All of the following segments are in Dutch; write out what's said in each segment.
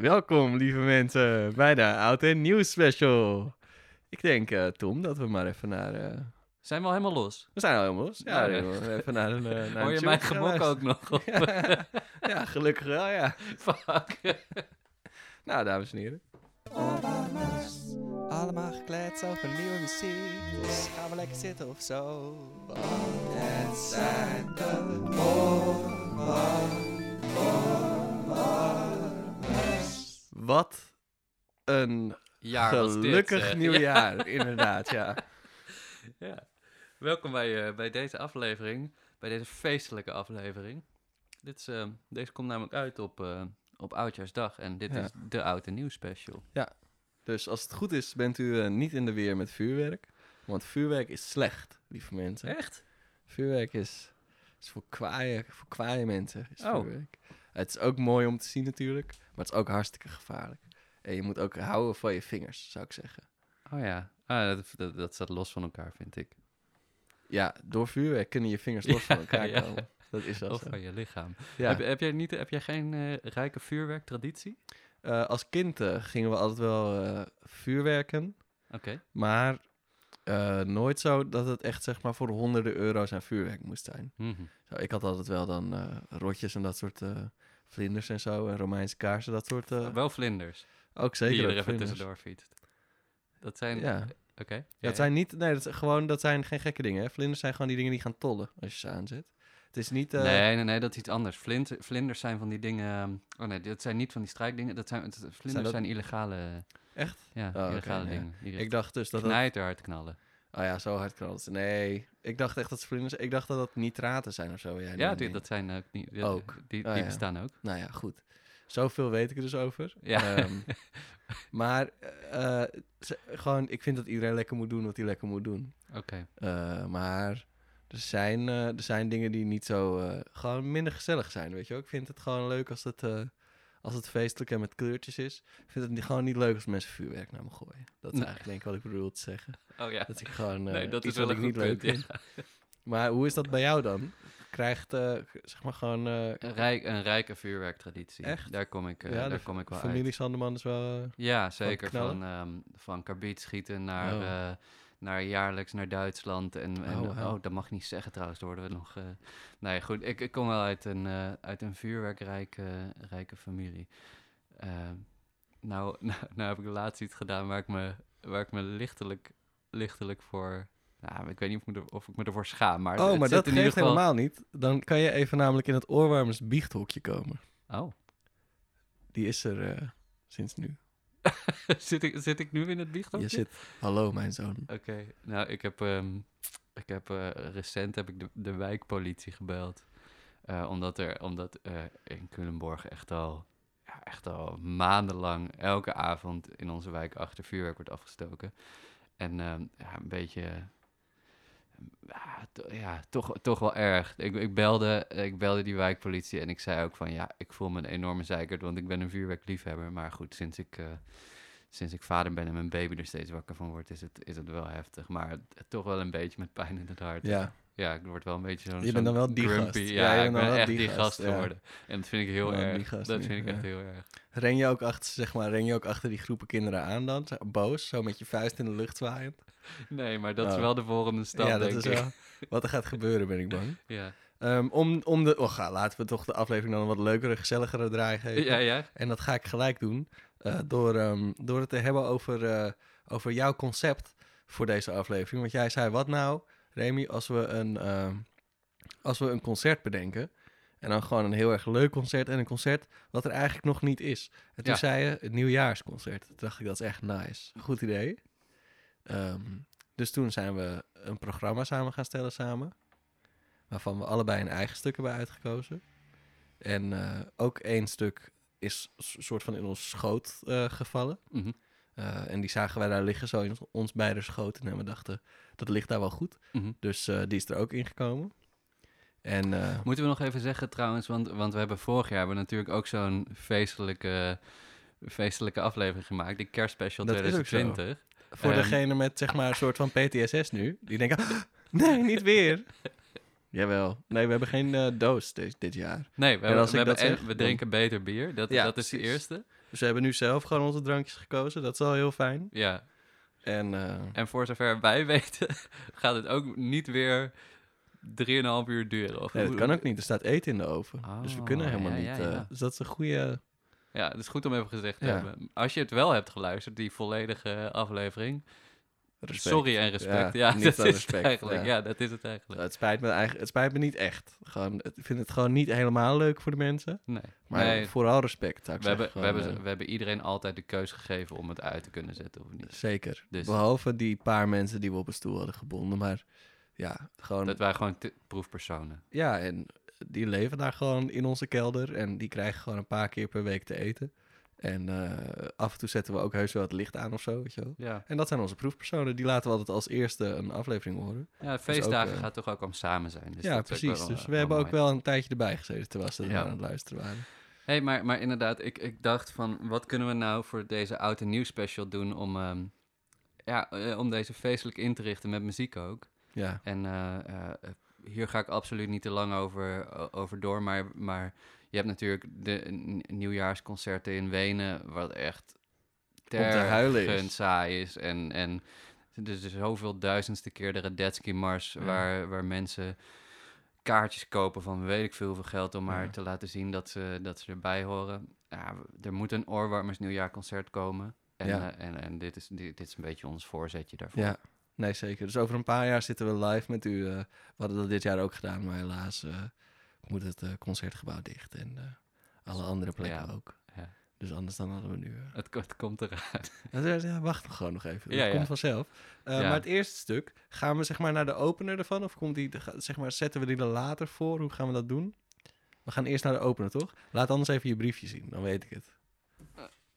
Welkom, lieve mensen, bij de Oud en Nieuw Special. Ik denk, eh, Tom, dat we maar even naar... eh, Zijn we al helemaal los? We zijn al helemaal los. Ja, Ja, we even naar een... eh, naar Hoor je mijn gebok ook nog? ja, gelukkig wel, ja. Fuck. Nou, dames en heren. Allemaal gekleed over nieuwe muziek. Dus gaan we lekker zitten of zo. Want het zijn de Wat een Jaar was dit, gelukkig zeg. nieuwjaar, inderdaad, ja. Ja. Welkom bij, eh, bij deze aflevering, bij deze feestelijke aflevering. Dit is, eh, deze komt namelijk uit op, eh, op Oudjaarsdag en dit Ja. is de Oud en Nieuw special. Dus als het goed is, bent u eh, niet in de weer met vuurwerk. Want vuurwerk is slecht, lieve mensen. Echt? Vuurwerk is, is voor, kwaaie, voor kwaaie mensen. Is Oh. vuurwerk. Het is ook mooi om te zien natuurlijk, maar het is ook hartstikke gevaarlijk. En je moet ook houden van je vingers, zou ik zeggen. Oh ja, ah, dat, dat, dat staat los van elkaar, vind ik. Ja, door vuurwerk kunnen je vingers los van elkaar ja. komen. Dat is wel Of van je lichaam. Ja. Heb, heb, jij niet, heb jij geen eh, rijke vuurwerktraditie? Eh, als kind eh, gingen we altijd wel vuurwerken, Oké. maar nooit zo dat het echt zeg maar voor honderden euro's aan vuurwerk moest zijn. Mhm. Zo, ik had altijd wel dan eh, rotjes en dat soort vlinders en zo. En Romeinse kaarsen, dat soort... eh, Wel vlinders, ook zeker die je er even tussendoor fietst. Dat zijn... Ja. Oké. Ja, het zijn niet... Nee, dat, gewoon, dat zijn geen gekke dingen. Hè. Vlinders zijn gewoon die dingen die gaan tollen als je ze aanzet. Het is niet... eh, Nee, nee, nee, dat is iets anders. Vlind, vlinders zijn van die dingen... Oh nee, dat zijn niet van die strijkdingen. Dat zijn, vlinders dat- zijn illegale... Echt? Ja, Oh, illegale dingen. Ik dacht dus dat dat... knijterhard knallen. Oh ja, zo hard ze. Nee, ik dacht echt dat ze vlinders... Ik dacht dat dat nitraten zijn of zo. Jij Ja, die, dat zijn ook niet... die- Ook. Die, Oh, die ja. bestaan ook. Nou ja, goed. Zoveel weet ik er dus over. Ja. Ehm, maar eh, eh, ze- gewoon, ik vind dat iedereen lekker moet doen wat hij lekker moet doen. Oké. Eh, maar er zijn, eh, er zijn dingen die niet zo... eh, gewoon minder gezellig zijn, weet je wel. Ik vind het gewoon leuk als het, eh, als het feestelijk en met kleurtjes is. Ik vind het niet- gewoon niet leuk als mensen vuurwerk naar me gooien. Dat is Nee. eigenlijk denk ik wat ik bedoel te zeggen. Oh ja. Dat ik gewoon... eh, nee, dat is iets wel wat een ik niet leuk vind. ja. Maar hoe is dat bij jou dan? Krijgt, eh, zeg maar gewoon... eh, Een, rijk, een rijke vuurwerktraditie. Echt? Daar kom ik, eh, ja, daar kom ik wel familie uit. Sanderman is wel... eh, Ja, zeker. Van, ehm van karbiet schieten naar, Oh. Eh, naar jaarlijks naar Duitsland. En, en Oh, oh, wauw. dat mag ik niet zeggen trouwens, daar worden we nog... eh nee, goed, ik, ik kom wel uit een, eh, uit een vuurwerkrijke rijke familie. Ehm, nou, nou, nou heb ik laatst iets gedaan waar ik me, waar ik me lichtelijk, lichtelijk voor... Nou, ik weet niet of ik me, er- of ik me ervoor schaam, maar... Oh, het maar zit dat in ieder geeft geval... helemaal niet. Dan kan je even namelijk in het oorwarmers biechthokje komen. Oh, Die is er eh, sinds nu. zit, ik, zit ik nu in het biechthokje? Je zit... Hallo, mijn zoon. Oké, nou, ik heb, ehm, ik heb eh, recent heb ik de, de wijkpolitie gebeld. Eh, omdat er, omdat eh, in Culemborg echt al, ja, echt al maandenlang elke avond in onze wijk achter vuurwerk wordt afgestoken. En ehm, ja, een beetje, ja, to- ja, toch, toch wel erg. Ik, ik, belde, ik belde die wijkpolitie en ik zei ook van, ja, ik voel me een enorme zeikert, want ik ben een vuurwerkliefhebber. Maar goed, sinds ik... eh, sinds ik vader ben en mijn baby er steeds wakker van wordt, is het, is het wel heftig. Maar toch wel een beetje met pijn in het hart. Ja. Ja, ik word wel een beetje zo'n Je bent dan wel die grumpy. gast. Ja, Ja, je ik bent dan ben wel echt die die gast, ja. geworden. En dat vind ik heel erg. Dat vind ik echt heel erg. Ren je ook achter, zeg maar, ren je ook achter die groepen kinderen aan dan? Boos, zo met je vuist in de lucht zwaaiend? Nee, maar dat is Oh. wel de volgende stap, ja, dat denk is ik. wel wat er gaat gebeuren, ben ik bang. Ja. Ehm, om, om de... Oh, ga, laten we toch de aflevering dan een wat leukere, gezelligere draai geven. ja, ja. En dat ga ik gelijk doen eh, door, ehm, door het te hebben over, eh, over jouw concept voor deze aflevering. Want jij zei, wat nou, Remy, als we een, ehm, als we een concert bedenken... en dan gewoon een heel erg leuk concert en een concert wat er eigenlijk nog niet is. En toen Ja. zei je, het nieuwjaarsconcert. Toen dacht ik, dat is echt nice. Goed idee. Ehm, dus toen zijn we een programma samen gaan stellen samen... waarvan we allebei een eigen stuk hebben uitgekozen. En eh, ook één stuk is soort van in ons schoot eh, gevallen. Mhm. Eh, en die zagen wij daar liggen, zo in ons, beide schoten. En we dachten, dat ligt daar wel goed. Mhm. Dus eh, die is er ook ingekomen. En eh, Moeten we nog even zeggen trouwens, want, want we hebben vorig jaar hebben we natuurlijk ook zo'n feestelijke, feestelijke aflevering gemaakt. Die kerstspecial Dat is ook zo. 2020. voor degene met zeg maar een soort van PTSS nu, die denken, "Ah, nee, niet weer. Jawel. Nee, we hebben geen doos dit, dit jaar. Nee, we, we, hebben zeg, we dan- drinken beter bier. Dat, Ja, dat is de eerste. Dus we hebben nu zelf gewoon onze drankjes gekozen. Dat is al heel fijn. Ja, En eh, en voor zover wij weten, gaat het ook niet weer 3,5 uur duren. Of nee, dat kan ook niet. Er staat eten in de oven. dus we Oh, kunnen helemaal ja, niet. ja, eh, ja. dus dat is een goede... Ja, het is goed om even gezegd te hebben. Als je het wel hebt geluisterd, die volledige aflevering. Respect. Sorry en respect. Ja, dat is respect, het eigenlijk. ja. Ja. dat is het eigenlijk. Het spijt, me eigenlijk, het spijt me niet echt. Gewoon, ik vind het gewoon niet helemaal leuk voor de mensen. Nee. Maar nee, vooral respect, we, hebben, we, hebben, we hebben iedereen altijd de keus gegeven om het uit te kunnen zetten of niet. zeker. Dus- Behalve die paar mensen die we op een stoel hadden gebonden. Maar ja, gewoon... Dat waren gewoon proefpersonen. Ja, en die leven daar gewoon in onze kelder. En die krijgen gewoon een paar keer per week te eten. En eh, af en toe zetten we ook heus wel het licht aan of zo, weet je wel. Ja, En dat zijn onze proefpersonen. Die laten we altijd als eerste een aflevering horen. ja feestdagen eh, gaat toch ook om samen zijn. Dus ja, precies. wel, dus eh, we wel hebben ook wel een tijdje erbij gezeten terwijl ze Ja. aan het luisteren waren. hey, maar, maar inderdaad, ik, ik dacht van, wat kunnen we nou voor deze oud en nieuw special doen om, ehm, ja, eh, om deze feestelijk in te richten met muziek ook. Ja, En eh, eh, hier ga ik absoluut niet te lang over, over door, maar, maar je hebt natuurlijk de nieuwjaarsconcerten in Wenen, wat echt tergend saai is. En, en dus zoveel duizendste keer de Radetzky Mars, Ja. waar, waar mensen kaartjes kopen van weet ik veel, veel geld om maar Ja. te laten zien dat ze, dat ze erbij horen. Ja, er moet een oorwarmers nieuwjaarconcert komen. En, Ja. eh, en, en dit, is, dit, dit is een beetje ons voorzetje daarvoor. ja. Nee, zeker. Dus over een paar jaar zitten we live met u. eh, we hadden dat dit jaar ook gedaan, maar helaas eh, moet het eh, concertgebouw dicht. En eh, alle andere plekken Ja. ook. Ja. Dus anders dan hadden we nu... eh, Het, het komt eraan. Ja, wacht gewoon nog even. Dat komt vanzelf. Maar het eerste stuk, gaan we zeg maar naar de opener ervan? Of komt die, zeg maar, zetten we die er later voor? Hoe gaan we dat doen? We gaan eerst naar de opener, toch? Laat anders even je briefje zien, dan weet ik het.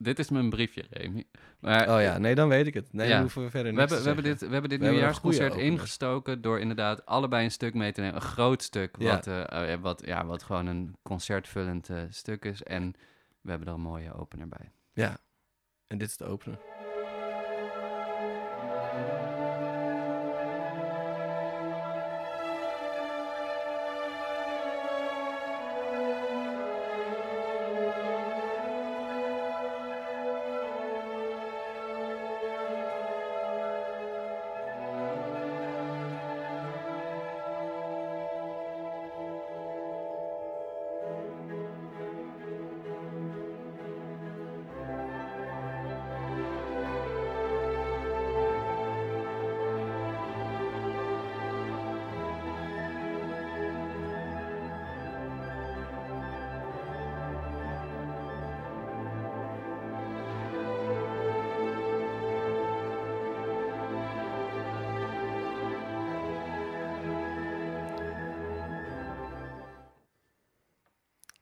Dit is mijn briefje, Remy. Maar Oh ja, nee, dan weet ik het. Nee, Ja. dan hoeven we verder we, hebben, we, hebben dit, we hebben dit We hebben een nieuwjaarsconcert ingestoken door inderdaad allebei een stuk mee te nemen. Een groot stuk, Ja. wat, eh, eh, wat, ja, wat gewoon een concertvullend eh, stuk is. En we hebben er een mooie opener bij. Ja, en dit is de opener.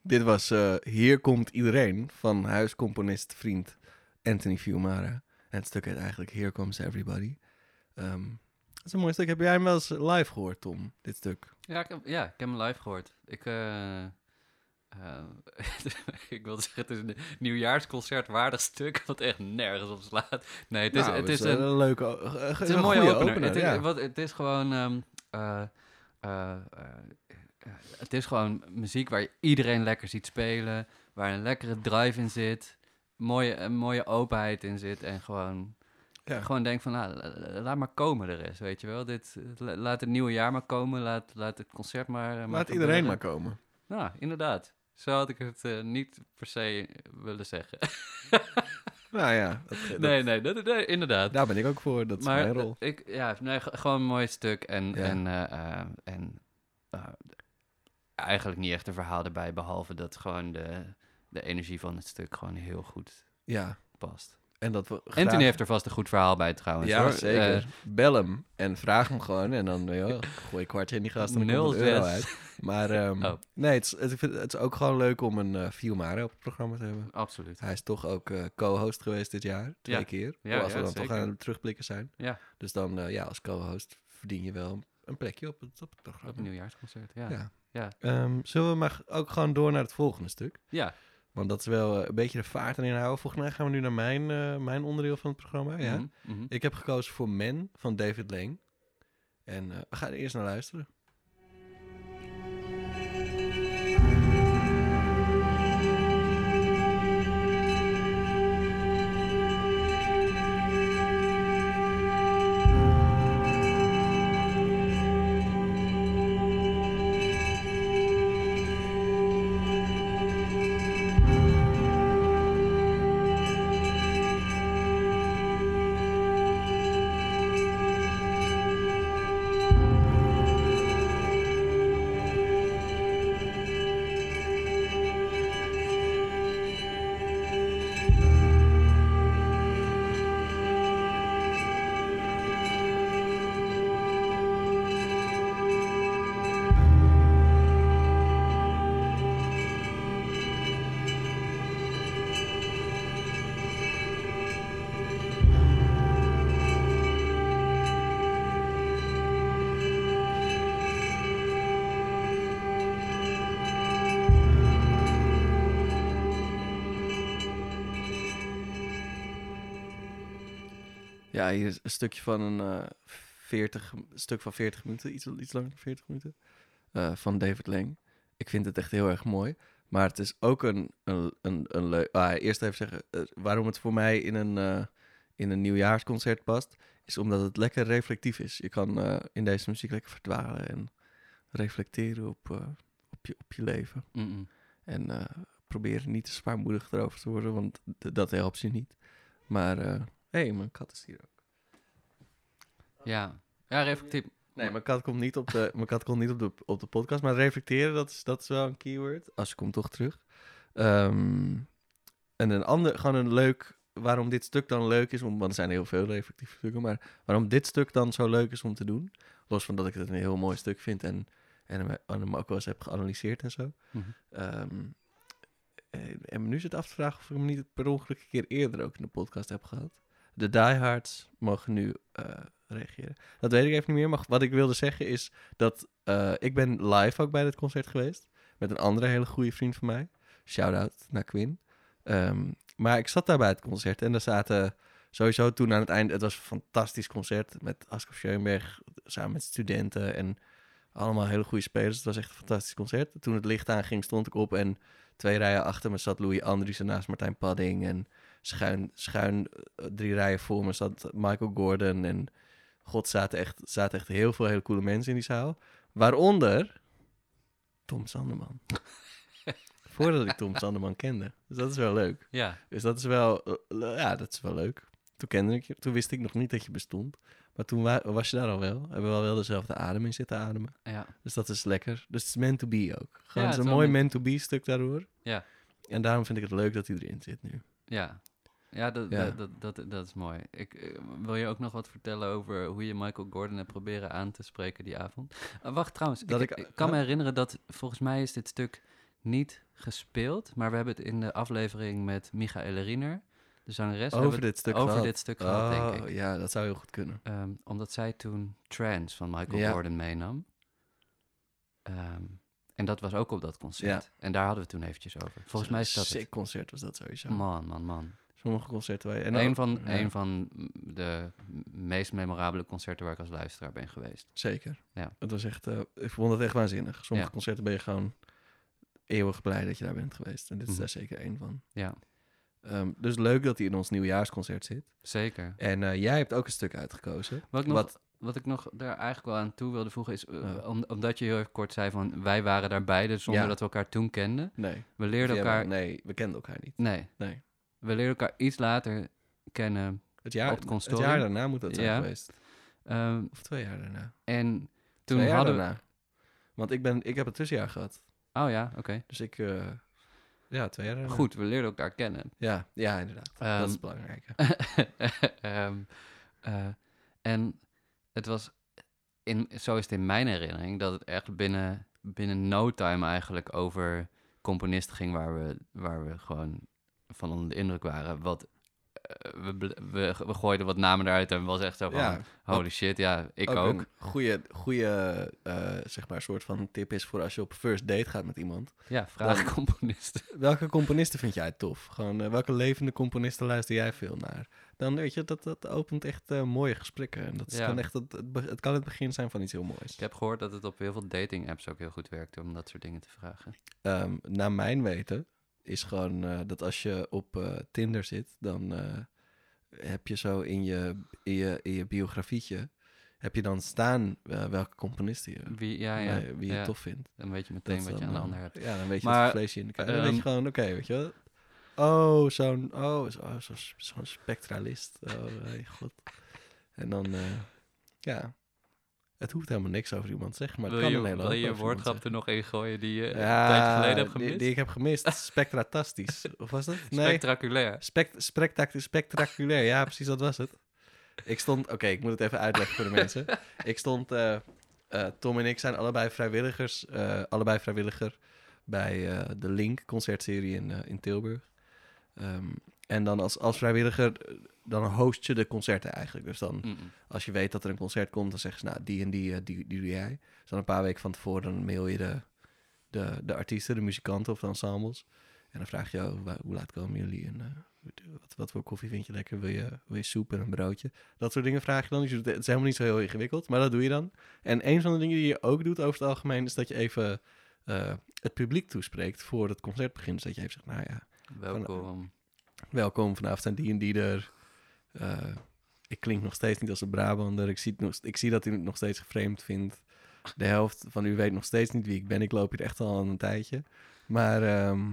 Dit was eh, Hier komt iedereen van huiscomponist vriend Anthony Fiumara. En het stuk heet eigenlijk Here Comes Everybody. Ehm, dat is een mooi stuk. Heb jij hem wel eens live gehoord, Tom? Dit stuk? Ja, ik heb, ja, ik heb hem live gehoord. Ik, eh, ik wilde zeggen, het is een nieuwjaarsconcert waardig stuk, wat echt nergens op slaat. Nee, het is, Nou, het is een, een, leuke, Het is een mooie opener. het, is, ja. wat, het is gewoon. ehm, eh, eh, eh, eh, het is gewoon muziek waar je iedereen lekker ziet spelen. Waar een lekkere drive in zit. Mooie, een mooie openheid in zit. En gewoon, Ja. gewoon denk van, nou, la- la- laat maar komen de rest, weet je wel. Dit, la- laat het nieuwe jaar maar komen. Laat, laat het concert maar. maar Laat iedereen maar komen. Nou, inderdaad. Zo had ik het eh, niet per se willen zeggen. Nou ja, dat, dat- nee, nee, dat, nee, inderdaad. daar ben ik ook voor. Dat is maar mijn rol. eh, ik, ja, nee, gewoon een mooi stuk. En, Ja. en, eh, eh, en eh, eigenlijk niet echt een verhaal erbij, behalve dat gewoon de, de energie van het stuk gewoon heel goed Ja, past. en dat we Anthony heeft er vast een goed verhaal bij trouwens. Ja, hoor. zeker. Eh, Bel hem en vraag hem gewoon. En dan joh, gooi ik kwartje in die gast en dan komt een euro 06. uit. Maar ehm, Oh. nee, het is, het, is ook gewoon leuk om een uh, op het programma te hebben. absoluut. Hij is toch ook eh, co-host geweest dit jaar. Twee Ja. keer. Ja, als we ja, dan toch aan het terugblikken zijn. Ja. Dus dan, ja, als co-host verdien je wel een plekje op het, op het programma. Op een nieuwjaarsconcert, ja. Ja. Ehm, zullen we maar ook gewoon door naar het volgende stuk? ja. Want dat is wel eh, een beetje de vaart erin houden. Volgens mij gaan we nu naar mijn, eh, mijn onderdeel van het programma. Ja? Mhm, mhm. Ik heb gekozen voor Men van David Lane. En eh, we gaan er eerst naar luisteren. Ja, hier is een stukje van een eh 40, een stuk van 40 minuten, iets, iets langer dan 40 minuten, eh, van David Lang. Ik vind het echt heel erg mooi. Maar het is ook een, een, een, een leuk... Ah, eerst even zeggen, eh, waarom het voor mij in een, in een nieuwjaarsconcert past, is omdat het lekker reflectief is. Je kan in deze muziek lekker verdwalen en reflecteren op, op, je, op je leven. En probeer niet te zwaarmoedig erover te worden, want dat helpt je niet. Maar, hé, hey, mijn kat is hier ook. Ja. Ja, reflectief. Nee, mijn kat komt niet op de, mijn kat komt niet op de, op de podcast, maar reflecteren, dat is, dat is wel een keyword. Als ze komt toch terug. Ehm, en een ander, gewoon een leuk, waarom dit stuk dan leuk is, om, want er zijn heel veel reflectieve stukken, maar waarom dit stuk dan zo leuk is om te doen, los van dat ik het een heel mooi stuk vind en, en hem, en hem ook wel eens heb geanalyseerd en zo. Mhm. Ehm, eh, en nu zit af te vragen of ik hem niet per ongeluk een keer eerder ook in de podcast heb gehad. De diehards mogen nu eh, reageren. Dat weet ik even niet meer, maar wat ik wilde zeggen is dat eh, ik ben live ook bij dit concert geweest. Met een andere hele goede vriend van mij. Shout-out naar Quinn. Ehm, maar ik zat daar bij het concert en er zaten sowieso toen aan het einde... Het was een fantastisch concert met Asko Schoenberg samen met studenten en allemaal hele goede spelers. Het was echt een fantastisch concert. Toen het licht aanging stond ik op en twee rijen achter me zat Louis Andriessen naast Martijn Padding. En schuin, schuin eh, drie rijen voor me zat Michael Gordon. En god, zaten echt, zaten echt heel veel hele coole mensen in die zaal. Waaronder Tom Sanderman. Voordat ik Tom Sanderman kende. Dus dat is wel leuk. Ja. Dus dat is wel, eh, le- ja, dat is wel leuk. Toen kende ik je, toen wist ik nog niet dat je bestond. Maar toen wa- was je daar al wel. Hebben we al wel dezelfde adem in zitten ademen. Ja. Dus dat is lekker. Dus het is meant to be ook. Gewoon een mooi meant to be stuk daardoor. Ja. En daarom vind ik het leuk dat hij erin zit nu. Ja. Ja, dat, Ja. Dat, dat, dat, dat is mooi. Ik, eh, wil je ook nog wat vertellen over hoe je Michael Gordon hebt proberen aan te spreken die avond? Ah, wacht, trouwens. Dat ik, ik- ik kan me herinneren dat volgens mij is dit stuk niet gespeeld, maar we hebben het in de aflevering met Michaela Riener, de zangeres, Over dit stuk over gehad. dit stuk gehad, denk Oh, ik. ja, dat zou heel goed kunnen. Ehm, omdat zij toen Trance van Michael Ja. Gordon meenam. Ehm, en dat was ook op dat concert. Ja. En daar hadden we het toen eventjes over. Volgens mij is dat Sick het. concert was dat sowieso. Man, man, man. Sommige concerten waar je... En een, van, ja, een van de meest memorabele concerten waar ik als luisteraar ben geweest. Zeker. Ja. Het was echt... eh, ik vond het echt waanzinnig. Sommige Ja. concerten ben je gewoon eeuwig blij dat je daar bent geweest. En dit is Mhm. daar zeker één van. Ja, Ehm, dus leuk dat hij in ons nieuwjaarsconcert zit. zeker. En eh, jij hebt ook een stuk uitgekozen. Wat ik, nog, Wat- wat ik nog daar eigenlijk wel aan toe wilde voegen is... eh, om- omdat je heel kort zei van... wij waren daar beide zonder Ja. dat we elkaar toen kenden. Nee. We leerden elkaar... Nee, we kenden elkaar niet. Nee, Nee. We leerden elkaar iets later kennen. Het jaar, Op het het jaar daarna moet dat zijn Ja. geweest. Ehm, Of twee jaar daarna. en toen twee hadden we... daarna. Want ik, ben, ik heb een tussenjaar gehad. Oh ja, oké. Dus ik... eh, ja, twee jaar daarna. Goed, we leerden elkaar kennen. Ja, ja inderdaad. Ehm, dat is belangrijk. Ehm, eh, en het was, in, zo is het in mijn herinnering, dat het echt binnen, binnen no time eigenlijk over componisten ging waar we, waar we gewoon van onder de indruk waren. Wat, eh, we, we, we gooiden wat namen eruit en was echt zo van, Ja, holy shit, ja, ik ook. Goede, goede eh, zeg maar, soort van tip is voor als je op first date gaat met iemand. Ja, vraag componisten. Welke componisten vind jij tof? Gewoon, eh, welke levende componisten luister jij veel naar? Dan weet je, dat, dat opent echt mooie gesprekken. En dat Ja. kan echt het, het, kan het begin zijn van iets heel moois. Ik heb gehoord dat het op heel veel dating apps ook heel goed werkt om dat soort dingen te vragen. Ehm, naar mijn weten is gewoon eh, dat als je op eh, Tinder zit, dan eh, heb je zo in je, in je, in je biografietje, heb je dan staan welke componisten je, Wie, ja, ja, wie je ja. tof vindt. Dan weet je meteen Dat wat je aan de ander hebt. Ja, dan weet je Maar, het vleesje in de kaart. Dan weet je ehm, gewoon, oké, weet je wel. Oh, zo'n oh, zo, zo, zo'n spectralist. Oh, god. En dan, ja, het hoeft helemaal niks over iemand zeggen, maar het wil kan je, wil je woordgrap er nog in gooien die je een tijdje geleden hebt die- gemist? Die, ik heb gemist. Spectratastisch. Of was dat? Nee. Spectaculair. Spect, spectac- spectaculair, ja, precies, dat was het. Ik stond, oké, ik moet het even uitleggen voor de mensen. Ik stond, eh, eh, Tom en ik zijn allebei vrijwilligers, eh, allebei vrijwilliger bij de Link concertserie in, in Tilburg. Ehm, en dan als, als vrijwilliger, dan host je de concerten eigenlijk. Dus dan, als je weet dat er een concert komt, dan zeggen ze, nou, die en die, eh, die, die doe jij. Dus dan een paar weken van tevoren, dan mail je de, de, de artiesten, de muzikanten of de ensembles. En dan vraag je, oh, hoe laat komen jullie? En eh, wat, wat voor koffie vind je lekker? Wil je, wil je soep en een broodje? Dat soort dingen vraag je dan. Dus het is helemaal niet zo heel ingewikkeld, maar dat doe je dan. En een van de dingen die je ook doet over het algemeen... is dat je even eh, het publiek toespreekt voor het concert begint. Dus dat je even zegt, nou ja, Welkom. welkom, vanavond zijn die en die er. Eh, ik klink nog steeds niet als een Brabander. Ik zie, nog, ik zie dat u het nog steeds geframed vindt. De helft van u weet nog steeds niet wie ik ben. Ik loop hier echt al een tijdje. Maar ehm,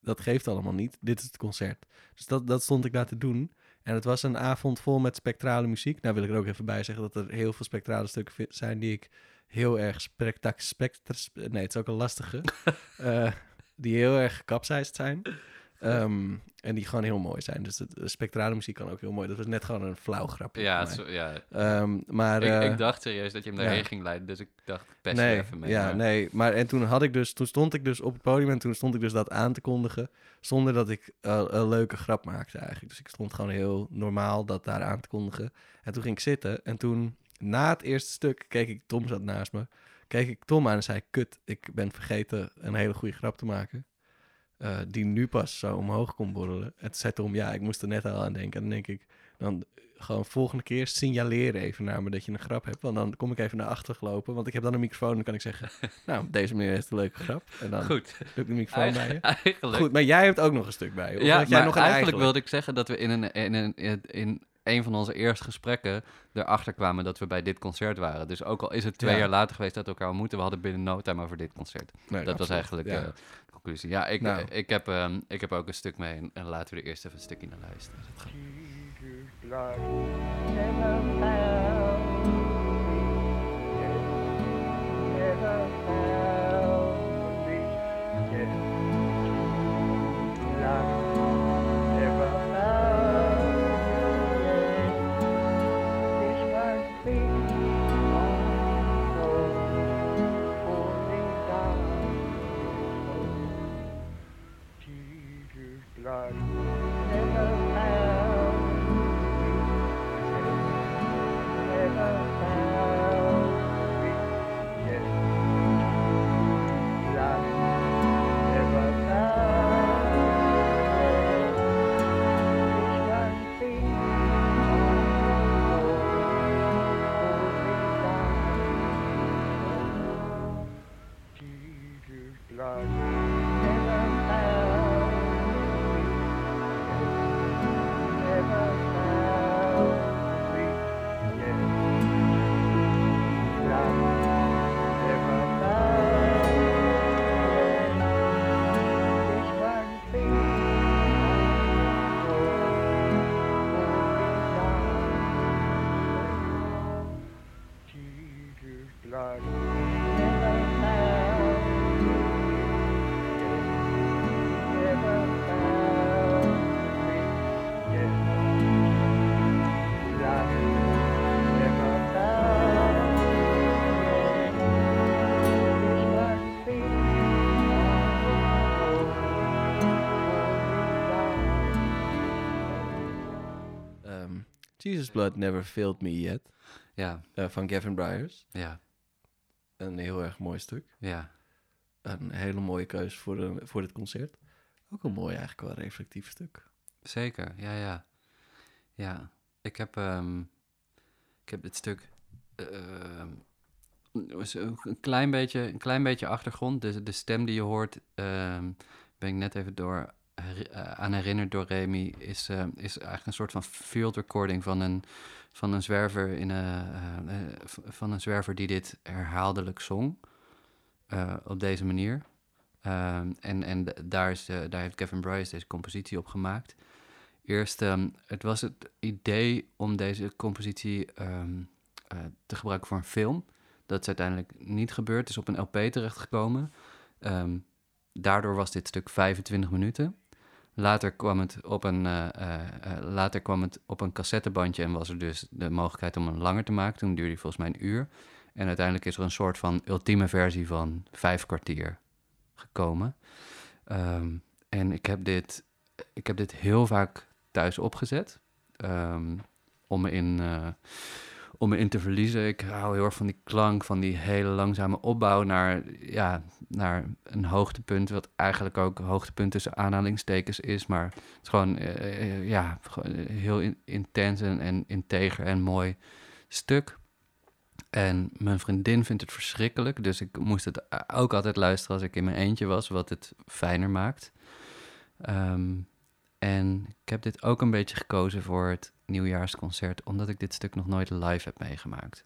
dat geeft allemaal niet. Dit is het concert. Dus dat, dat stond ik daar te doen. En het was een avond vol met spectrale muziek. Nou wil ik er ook even bij zeggen dat er heel veel spectrale stukken zijn die ik heel erg spectac... Spectr, nee, het is ook een lastige. Eh, die heel erg gekapseist zijn. Ehm, en die gewoon heel mooi zijn. Dus de, de spectrale muziek kan ook heel mooi. Dat was net gewoon een flauw grapje. Ja, zo, ja. Ehm, maar, ik, eh, ik dacht serieus dat je hem daarheen ja. ging leiden, dus ik dacht, pest nee, even mee. ja, maar- nee. Maar en toen had ik dus, toen stond ik dus op het podium en toen stond ik dus dat aan te kondigen, zonder dat ik eh, een leuke grap maakte eigenlijk. Dus ik stond gewoon heel normaal dat daar aan te kondigen. En toen ging ik zitten en toen, na het eerste stuk, keek ik, Tom zat naast me, keek ik Tom aan en zei, kut, ik ben vergeten een hele goede grap te maken. Eh, die nu pas zo omhoog kon borrelen. En toen zei Tom, ja, ik moest er net al aan denken. En dan denk ik, dan gewoon volgende keer signaleer even naar me dat je een grap hebt. Want dan kom ik even naar achter gelopen. Want ik heb dan een microfoon en dan kan ik zeggen... nou, deze meneer heeft een leuke grap. En dan Goed. doe ik de microfoon bij je. Eigenlijk. Goed, maar jij hebt ook nog een stuk bij je. Ja, jij maar nog een eigenlijk eigen? wilde ik zeggen dat we in een, in, een, in, in een van onze eerste gesprekken erachter kwamen dat we bij dit concert waren. Dus ook al is het twee Ja. jaar later geweest dat we elkaar ontmoeten, we hadden binnen no time over dit concert. Nee, dat was eigenlijk Ja. eh, conclusie. Ja, ik, Nou. eh, ik, heb, ehm, ik heb ook een stuk mee en, en laten we er eerst even een stukje naar luisteren. Jesus' blood Jesus Blood Never Failed Me Yet. Ja, eh, van Gavin Bryars. ja, Een heel erg mooi stuk. ja. Een hele mooie keuze voor, de, voor dit concert. Ook een mooi eigenlijk wel reflectief stuk. Zeker, ja, ja. Ja, ik heb, ehm, ik heb dit stuk ook een klein beetje, een klein beetje achtergrond. De, de stem die je hoort, ehm, ben ik net even door, aan herinnerd door Remy, is, ehm, is eigenlijk een soort van field recording van een, van een zwerver in een, eh, eh, van een zwerver die dit herhaaldelijk zong. eh, op deze manier. En en daar, is, eh, daar heeft Kevin Bryce deze compositie op gemaakt. Eerst, ehm, het was het idee om deze compositie ehm, eh, te gebruiken voor een film. Dat is uiteindelijk niet gebeurd. Het is op een LP terechtgekomen. Ehm, daardoor was dit stuk 25 minuten. Later kwam, het op een, eh, eh, eh, later kwam het op een cassettebandje en was er dus de mogelijkheid om hem langer te maken. Toen duurde hij volgens mij een uur. En uiteindelijk is er een soort van ultieme versie van vijf kwartier gekomen. Ehm, en ik heb, dit, ik heb dit heel vaak thuis opgezet. ehm, om, in, eh, om me in te verliezen. Ik hou heel erg van die klank, van die hele langzame opbouw naar, ja, naar een hoogtepunt, wat eigenlijk ook hoogtepunt tussen aanhalingstekens is, maar het is gewoon, eh, eh, ja, heel in- intens en, en integer en mooi stuk. En mijn vriendin vindt het verschrikkelijk, dus ik moest het ook altijd luisteren als ik in mijn eentje was, wat het fijner maakt. Ehm, en ik heb dit ook een beetje gekozen voor het nieuwjaarsconcert, omdat ik dit stuk nog nooit live heb meegemaakt.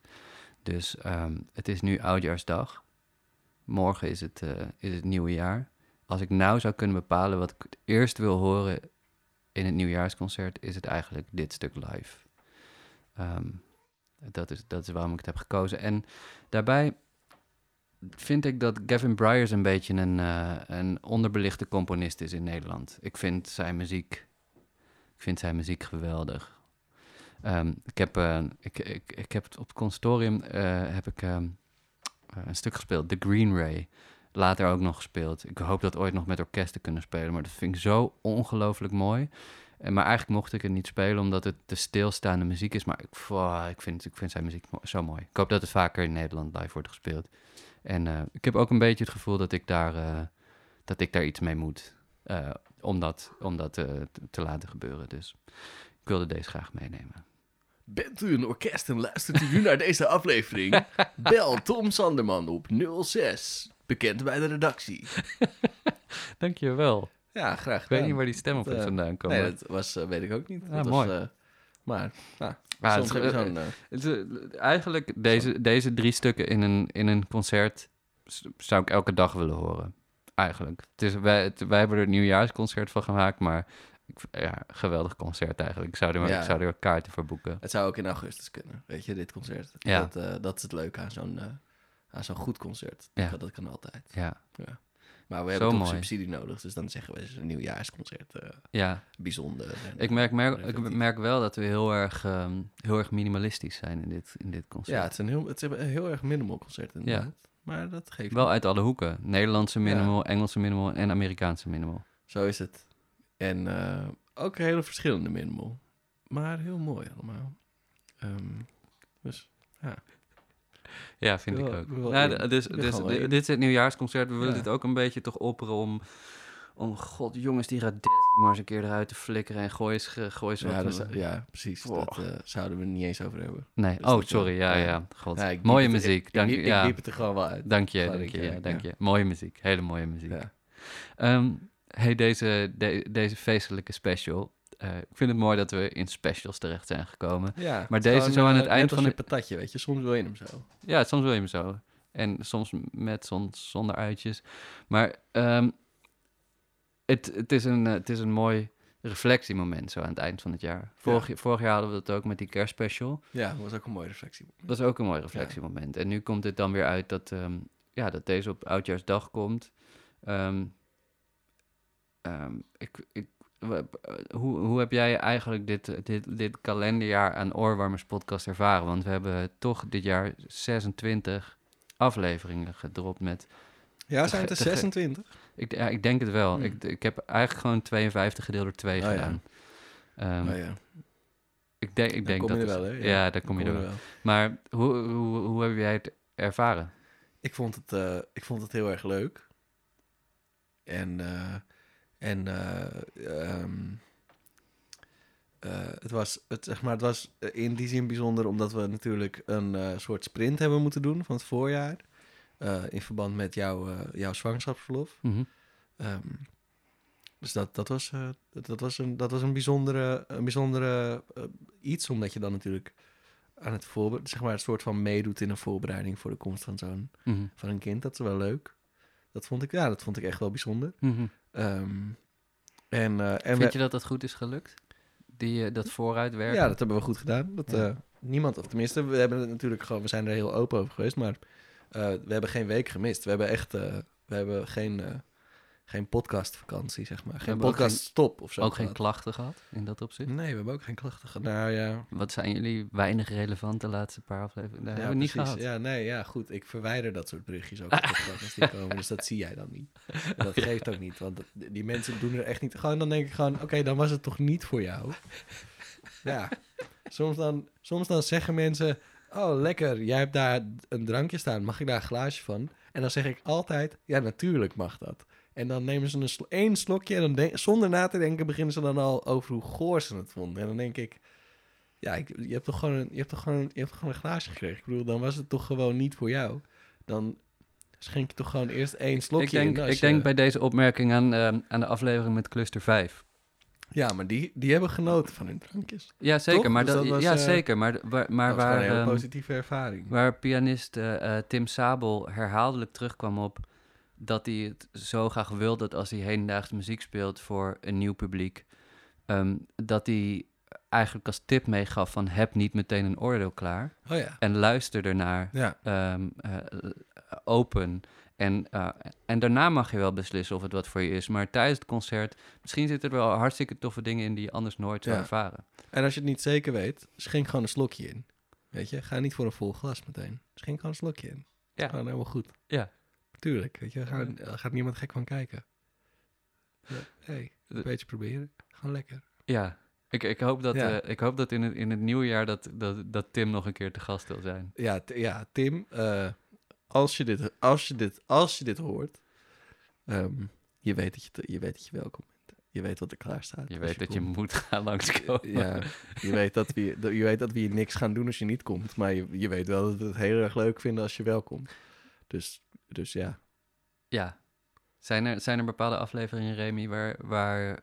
Dus ehm, het is nu Oudjaarsdag. Morgen is het, eh, is het nieuwe jaar. Als ik nou zou kunnen bepalen wat ik het eerst wil horen in het nieuwjaarsconcert, is het eigenlijk dit stuk live. Ehm, dat, is, dat is waarom ik het heb gekozen. En daarbij vind ik dat Gavin Bryars een beetje een, eh, een onderbelichte componist is in Nederland. Ik vind zijn muziek, ik vind zijn muziek geweldig. Ehm, ik, heb, eh, ik, ik, ik heb het op het consortium eh, heb ik, ehm, eh, een stuk gespeeld, The Green Ray. Later ook nog gespeeld. Ik hoop dat ooit nog met orkest te kunnen spelen, maar dat vind ik zo ongelooflijk mooi. En, maar eigenlijk mocht ik het niet spelen omdat het te stilstaande muziek is. Maar ik, ik, vind, zijn muziek zo mooi. Ik hoop dat het vaker in Nederland live wordt gespeeld. En ik heb ook een beetje het gevoel dat ik daar, dat ik daar iets mee moet. om dat, te laten gebeuren. Dus ik wilde deze graag meenemen. Bent u een orkest en luistert u nu naar deze aflevering? Bel Tom Sanderman op 06. Bekend bij de redactie. Dankjewel. Ja, graag Ik weet niet waar die stem op eh, vandaan komt. Nee, dat was, eh, weet ik ook niet. Ah, dat was, mooi. eh, maar, nou, het- Het is, eh, eigenlijk, deze, deze drie stukken in een, in een concert zou ik elke dag willen horen. Eigenlijk. Het is, wij, het- wij hebben er een nieuwjaarsconcert van gemaakt, maar ja, geweldig concert eigenlijk. Ik zou er, Ja. ik zou er kaarten voor boeken. Het zou ook in augustus kunnen, weet je, dit concert. Ja. Dat, eh, dat is het leuke aan zo'n, eh, aan zo'n goed concert. Ja. Dat, dat kan altijd. Ja, Maar we Zo hebben toch mooi. subsidie nodig, dus dan zeggen we het is een nieuwjaarsconcert eh, ja. bijzonder. en, Ik merk, merk, ik merk wel dat we heel erg, ehm, heel erg minimalistisch zijn in dit, in dit concert. Ja, het is een heel, het is een heel erg minimal concert inderdaad. Maar dat geeft Wel uit alle hoeken. Nederlandse Ja. minimal, Engelse minimal en Amerikaanse minimal. Zo is het. En eh, ook hele verschillende minimal. Maar heel mooi allemaal. Ehm, dus Ja, vind Ik ook. Ja, dus, wil dus, dit is het nieuwjaarsconcert. We willen Ja. dit ook een beetje toch opperen om... Om, god, jongens, die gaat maar eens een keer eruit te flikkeren en gooi eens, ge- gooi eens ja, dat eh, ja, precies. Dat eh, zouden we niet eens over hebben. nee, dus oh, sorry, ja, ja. ja. God. Ja, mooie muziek, Ik, dank ik, je. ik Ja, diep het er gewoon wel uit. dank je, dank je, ja, dank ja. je. Mooie muziek, hele mooie muziek. Ja. Hey, deze, de- deze feestelijke special. eh, ik vind het mooi dat we in specials terecht zijn gekomen. Ja, Maar deze zo aan eh, het eind van je patatje, weet je. Soms wil je hem zo. Ja, soms wil je hem zo. En soms met, soms zonder uitjes. Maar ehm, het, het, is een, het is een mooi reflectiemoment zo aan het eind van het jaar. Vorig, vorig jaar hadden we dat ook met die kerstspecial. Ja, dat was ook een mooie reflectie. Dat is ook een mooi reflectiemoment. En nu komt het dan weer uit dat, ehm, ja, dat deze op Oudjaarsdag komt. Ehm, ehm, ik, ik, eh, hoe, hoe heb jij eigenlijk dit, dit, dit kalenderjaar aan Oorwarmers podcast ervaren? Want we hebben toch dit jaar 26 afleveringen gedropt met... Ja, zijn het er Te ge- 26? Ik, ja, ik denk het wel. Hmm. Ik, ik heb eigenlijk gewoon 52 gedeeld door 2 Oh ja. gedaan. Ehm, oh ja, Ik denk, ik denk kom dat... je er wel, hè? Ja, Ja, daar kom je er wel. Maar hoe, hoe, hoe heb jij het ervaren? Ik vond het, eh, ik vond het heel erg leuk. En, eh, en eh, ehm, eh, het, was, het, zeg maar, het was in die zin bijzonder omdat we natuurlijk een eh, soort sprint hebben moeten doen van het voorjaar. eh, in verband met jouw, eh, jouw zwangerschapsverlof. Mhm. Ehm, dus dat, dat, was, eh, dat, was een, dat was een bijzondere, een bijzondere eh, iets, omdat je dan natuurlijk aan het voorbereiden, zeg maar, een soort van meedoet in een voorbereiding voor de komst van zo'n Mhm. van een kind. Dat is wel leuk. Dat vond ik, ja, dat vond ik echt wel bijzonder. Mhm. Ehm, en eh, en Vind we- je dat dat goed is gelukt? Die, eh, dat vooruitwerken? ja, dat hebben we goed gedaan. Dat, Ja. eh, niemand, of tenminste, we hebben het natuurlijk gewoon, we zijn er heel open over geweest, maar eh, we hebben geen week gemist. We hebben echt, we hebben geen, geen podcastvakantie, zeg maar. Geen podcaststop of zo. Ook geen klachten gehad in dat opzicht? Nee, we hebben ook geen klachten gehad. Nou ja, Wat zijn jullie weinig relevant de laatste paar afleveringen? Dat ja, hebben we niet gehad. Ja, nee, ja, goed. Ik verwijder dat soort berichtjes ook als die komen. Dus dat zie jij dan niet. En dat geeft ook niet. Want die mensen doen er echt niet... Gewoon, dan denk ik gewoon... Oké, dan was het toch niet voor jou? Ja. Soms dan, soms dan zeggen mensen... oh lekker, jij hebt daar een drankje staan, mag ik daar een glaasje van? En dan zeg ik altijd, ja natuurlijk mag dat. En dan nemen ze een sl één slokje en dan denk- zonder na te denken beginnen ze dan al over hoe goor ze het vonden. En dan denk ik, ja, ik, je hebt toch gewoon een, je hebt toch gewoon, je hebt toch gewoon een glaasje gekregen. Ik bedoel, dan was het toch gewoon niet voor jou. Dan schenk je toch gewoon eerst één slokje Ik denk, in ik denk je- bij deze opmerking aan, ehm, aan de aflevering met Cluster 5. Ja, maar die, die hebben genoten van hun drankjes. Ja, zeker. Toch? Maar, Dus dat, dat was, ja, eh, zeker. Maar, waar, maar dat was waar, een hele positieve ervaring. waar pianist eh, eh, Tim Sabel herhaaldelijk terugkwam op dat hij het zo graag wil dat als hij hedendaagse muziek speelt voor een nieuw publiek, ehm, dat hij eigenlijk als tip meegaf van heb niet meteen een oordeel klaar Oh ja. en luister ernaar Ja, ehm, eh, open. En, eh, en daarna mag je wel beslissen of het wat voor je is. Maar tijdens het concert, misschien zitten er wel hartstikke toffe dingen in die je anders nooit zou Ja. ervaren. en als je het niet zeker weet, schenk gewoon een slokje in. Weet je, ga niet voor een vol glas meteen. Schenk gewoon een slokje in. Ja. Gewoon helemaal goed. Ja. Tuurlijk, weet je, daar gaat, daar gaat niemand gek van kijken. Ja, hey, een beetje proberen. Gewoon lekker. Ja, ik, ik hoop dat, Ja. eh, ik hoop dat in, het, in het nieuwe jaar dat, dat, dat Tim nog een keer te gast wil zijn. Ja, ja Tim, eh, als, je dit, als, je dit, als je dit hoort, ehm, je, weet dat je, te- je weet dat je welkom bent. Je weet wat er klaar staat. Je weet dat je moet gaan langskomen. Ja, je weet, dat we, je weet dat we hier niks gaan doen als je niet komt. Maar je, je weet wel dat we het heel erg leuk vinden als je wel komt. Dus, dus ja. Ja. Zijn er, zijn er bepaalde afleveringen, Remy, waar, waar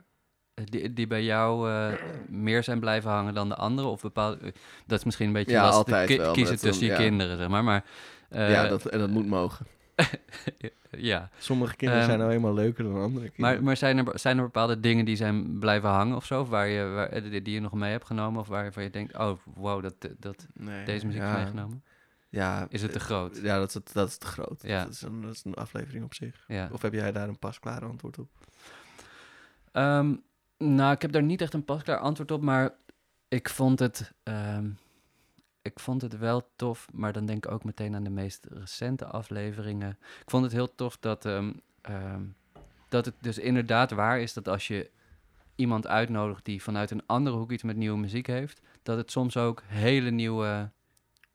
die, die bij jou eh, meer zijn blijven hangen dan de andere? Of bepaalde, eh, dat is misschien een beetje Ja, lastig altijd wel, kiezen tussen je ja. kinderen, zeg maar. maar eh, ja, dat, en dat moet mogen. ja. Sommige kinderen Ehm, zijn nou eenmaal leuker dan andere kinderen. Maar, maar zijn, er, zijn er bepaalde dingen die zijn blijven hangen of zo? Of waar je, waar, die, die je nog mee hebt genomen? Of waarvan je denkt, oh, wow, dat, dat, Nee, deze muziek ja, is meegenomen? Ja, Is het te eh, groot? Ja, dat is, dat is te groot. Ja. Dat, is een, dat is een aflevering op zich. Ja. Of heb jij daar een pasklaar antwoord op? Ehm, nou, ik heb daar niet echt een pasklaar antwoord op, maar ik vond het, ehm, ik vond het wel tof, maar dan denk ik ook meteen aan de meest recente afleveringen. Ik vond het heel tof dat, ehm, dat het dus inderdaad waar is dat als je iemand uitnodigt die vanuit een andere hoek iets met nieuwe muziek heeft, dat het soms ook hele nieuwe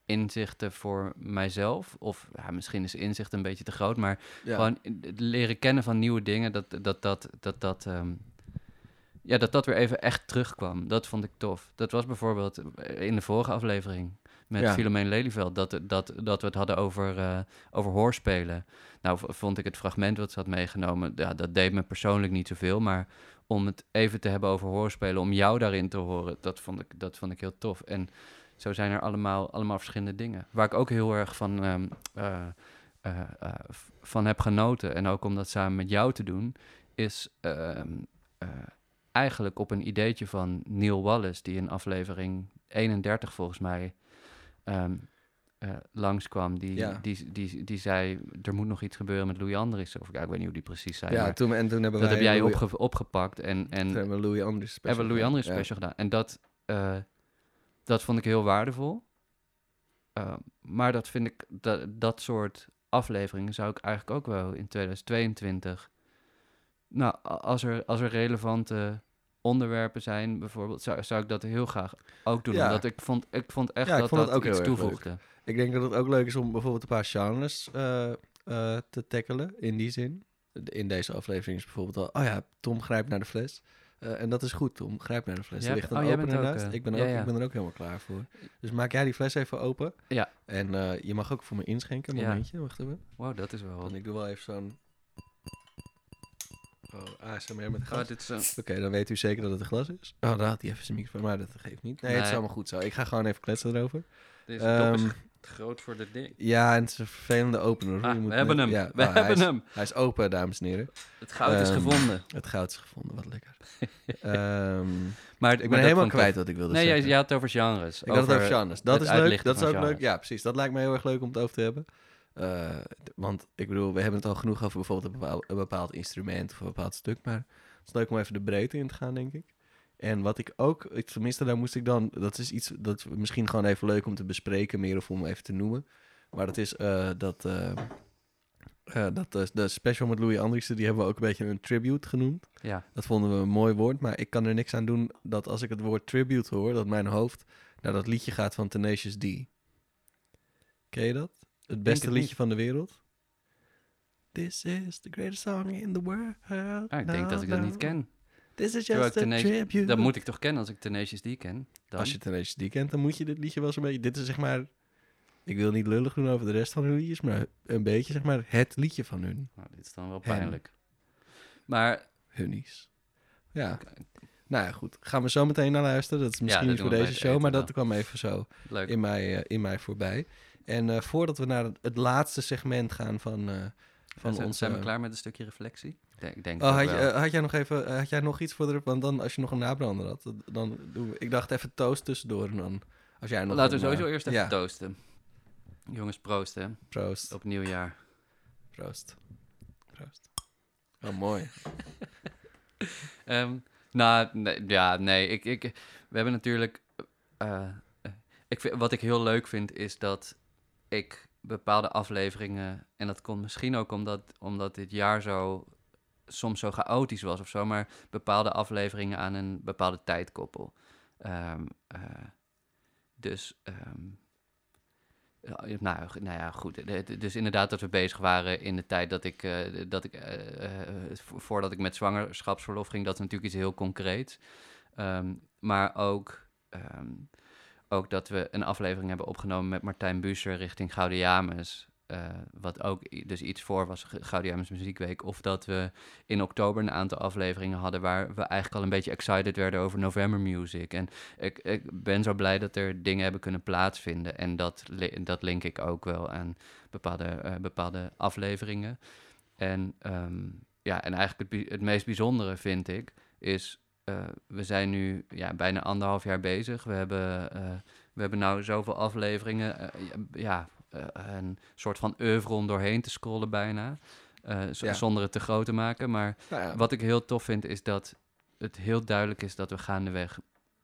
inzichten voor mijzelf, of ja, misschien is inzicht een beetje te groot, maar Ja. gewoon het leren kennen van nieuwe dingen, dat dat, dat, dat, dat, ehm, ja, dat dat weer even echt terugkwam. Dat vond ik tof. Dat was bijvoorbeeld eh, in de vorige aflevering met Ja. Philomeen Lelyveld, dat, dat, dat we het hadden over, eh, over hoorspelen. Nou, vond ik het fragment wat ze had meegenomen, ja, dat deed me persoonlijk niet zoveel, maar om het even te hebben over hoorspelen, om jou daarin te horen, dat vond ik, dat vond ik heel tof. En zo zijn er allemaal, allemaal verschillende dingen. Waar ik ook heel erg van, ehm, eh, eh, eh, van heb genoten, en ook om dat samen met jou te doen, is ehm, eh, eigenlijk op een ideetje van Neil Wallace, die in aflevering 31 volgens mij eh, langskwam. Die, Ja. die, die, die zei, er moet nog iets gebeuren met Louis Andries. Of ja, ik weet niet hoe die precies zei, ja, toen, en toen hebben dat heb jij Louis, opge- opgepakt. En, en toen hebben we Louis Andries special hebben Louis. Andries Ja. special gedaan. En dat, dat vond ik heel waardevol. Uh, maar dat vind ik, dat, dat soort afleveringen zou ik eigenlijk ook wel in 2022. Nou, als er, als er relevante onderwerpen zijn, bijvoorbeeld, zou, zou ik dat heel graag ook doen. Ja. Omdat ik vond, ik vond echt Ja, ik dat vond het dat ook iets leuk. toevoegde. Ik denk dat het ook leuk is om bijvoorbeeld een paar genres eh, eh, te tackelen in die zin. In deze aflevering is bijvoorbeeld al, oh ja, Tom grijpt naar de fles. Eh, en dat is goed, Tom, grijp naar de fles. Ja, Er ligt een oh, opener naast. eh, ik, ben ja, ook, ja. ik ben er ook helemaal klaar voor. Dus maak jij die fles even open. Ja. En eh, je mag ook voor me inschenken, een momentje. Wacht even. Wow, dat is wel... Want ik doe wel even zo'n... Oh, ASMR met gas. Oh, dit is een... Oké, dan weet u zeker dat het een glas is. Oh, daar had hij even zijn microfoon, maar dat geeft niet. Nee, het is allemaal goed zo. Ik ga gewoon even kletsen erover. Dop is groot voor de ding. ja, en het is een vervelende opener. Ah, Je moet we hebben hem. ja, we hij hebben is- hem. Hij is open, dames en heren. Het goud is Ehm, gevonden. Het goud is gevonden, wat lekker. Ehm, Maar ik ben helemaal kwijt wat ik wilde Nee, zeggen. jij had het over genres. ik had het over genres. Dat is leuk. Dat is ook leuk. Ja, precies. Dat lijkt me heel erg leuk om het over te hebben. Eh, want ik bedoel, we hebben het al genoeg over bijvoorbeeld een bepaald, een bepaald instrument of een bepaald stuk. Maar het is leuk om even de breedte in te gaan, denk ik. En wat ik ook, tenminste, daar moest ik dan, dat is iets, dat is misschien gewoon even leuk om te bespreken, meer of om even te noemen. Maar dat is eh, dat, eh, eh, dat de, de special met Louis Andriessen, die hebben we ook een beetje een tribute genoemd. Ja, Dat vonden we een mooi woord, maar ik kan er niks aan doen dat als ik het woord tribute hoor, dat mijn hoofd naar dat liedje gaat van Tenacious D. Ken je dat? Het beste het liedje niet. van de wereld? This is the greatest song in the world. Ah, ik denk dat ik dat niet ken. This is just a Tenacious- tribute. Dat moet ik toch kennen als ik Tenacious D ken? Dan? Als je Tenacious D kent, dan moet je dit liedje wel zo'n beetje... Dit is zeg maar... Ik wil niet lullig doen over de rest van hun liedjes, maar een beetje zeg maar het liedje van hun. Nou, dit is dan wel Hen. pijnlijk. Maar Hunnies. Ja, nou ja, goed. Gaan we zo meteen naar luisteren. Dat is misschien niet voor deze show, maar dat kwam even zo leuk. in mij, eh, in mij voorbij. En eh, voordat we naar het, laatste segment gaan van, eh van zijn, ons... zijn we klaar met een stukje reflectie? Denk, Oh, had, je, eh, had jij nog even, eh, had jij nog iets voor de, want dan als je nog een nabrander had, dan doen we, ik dacht even toast tussendoor en dan, als jij nog Laten we sowieso eh, eerst even ja, toosten. Jongens, proost hè. proost, Op nieuwjaar. proost, proost. Oh, mooi. Ehm, nou, nee, ja, nee. Ik, ik, we hebben natuurlijk. eh, eh, ik vind, wat ik heel leuk vind is dat ik bepaalde afleveringen. En dat komt misschien ook omdat, omdat dit jaar zo. Soms zo chaotisch was of zo. Maar bepaalde afleveringen aan een bepaalde tijd koppel. Ehm, eh, dus. ehm, nou, nou ja, goed. Dus inderdaad dat we bezig waren in de tijd dat ik, eh, dat ik eh, vo- voordat ik met zwangerschapsverlof ging, dat is natuurlijk iets heel concreets. Ehm, maar ook, ook dat we een aflevering hebben opgenomen met Martijn Buescher richting Gaudiamus. Eh, wat ook dus iets voor was, Gaudiamus Muziekweek. Of dat we in oktober een aantal afleveringen hadden waar we eigenlijk al een beetje excited werden over November Music. En ik, ik ben zo blij dat er dingen hebben kunnen plaatsvinden. En dat, dat link ik ook wel aan bepaalde, eh, bepaalde afleveringen. En, ehm, ja, en eigenlijk het, het meest bijzondere vind ik, is eh, we zijn nu ja, bijna anderhalf jaar bezig. We hebben, we hebben nou zoveel afleveringen. ja, een soort van oeuvre om doorheen te scrollen bijna. eh, Ja. Zonder het te groot te maken. Maar Nou ja, wat ik heel tof vind, is dat het heel duidelijk is dat we gaandeweg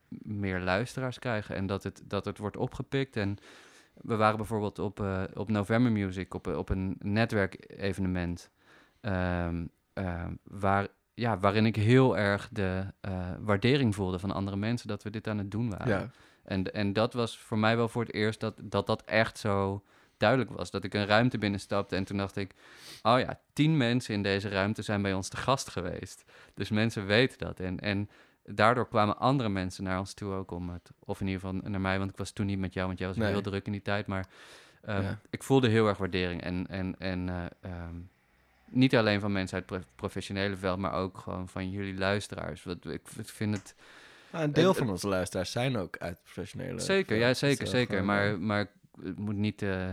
meer luisteraars krijgen. En dat het, dat het wordt opgepikt. En we waren bijvoorbeeld op, eh, op November Music, op, op een netwerkevenement. ehm, ehm, waar, ja, waarin ik heel erg de eh, waardering voelde van andere mensen dat we dit aan het doen waren. ja, En, en dat was voor mij wel voor het eerst dat dat, dat echt zo duidelijk was. Dat ik een ruimte binnenstapte en toen dacht ik... oh ja, tien mensen in deze ruimte zijn bij ons te gast geweest. Dus mensen weten dat. En, en daardoor kwamen andere mensen naar ons toe ook om het... of in ieder geval naar mij, want ik was toen niet met jou... want jij was Nee. heel druk in die tijd. Maar eh, Ja. ik voelde heel erg waardering. En, en, en eh, ehm, niet alleen van mensen uit het pro- professionele veld... maar ook gewoon van jullie luisteraars. Want ik, vind het... Nou, een deel het- van onze luisteraars zijn ook uit professionele... Zeker, veld. ja, zeker, zeker. gewoon, Maar, maar het moet niet eh,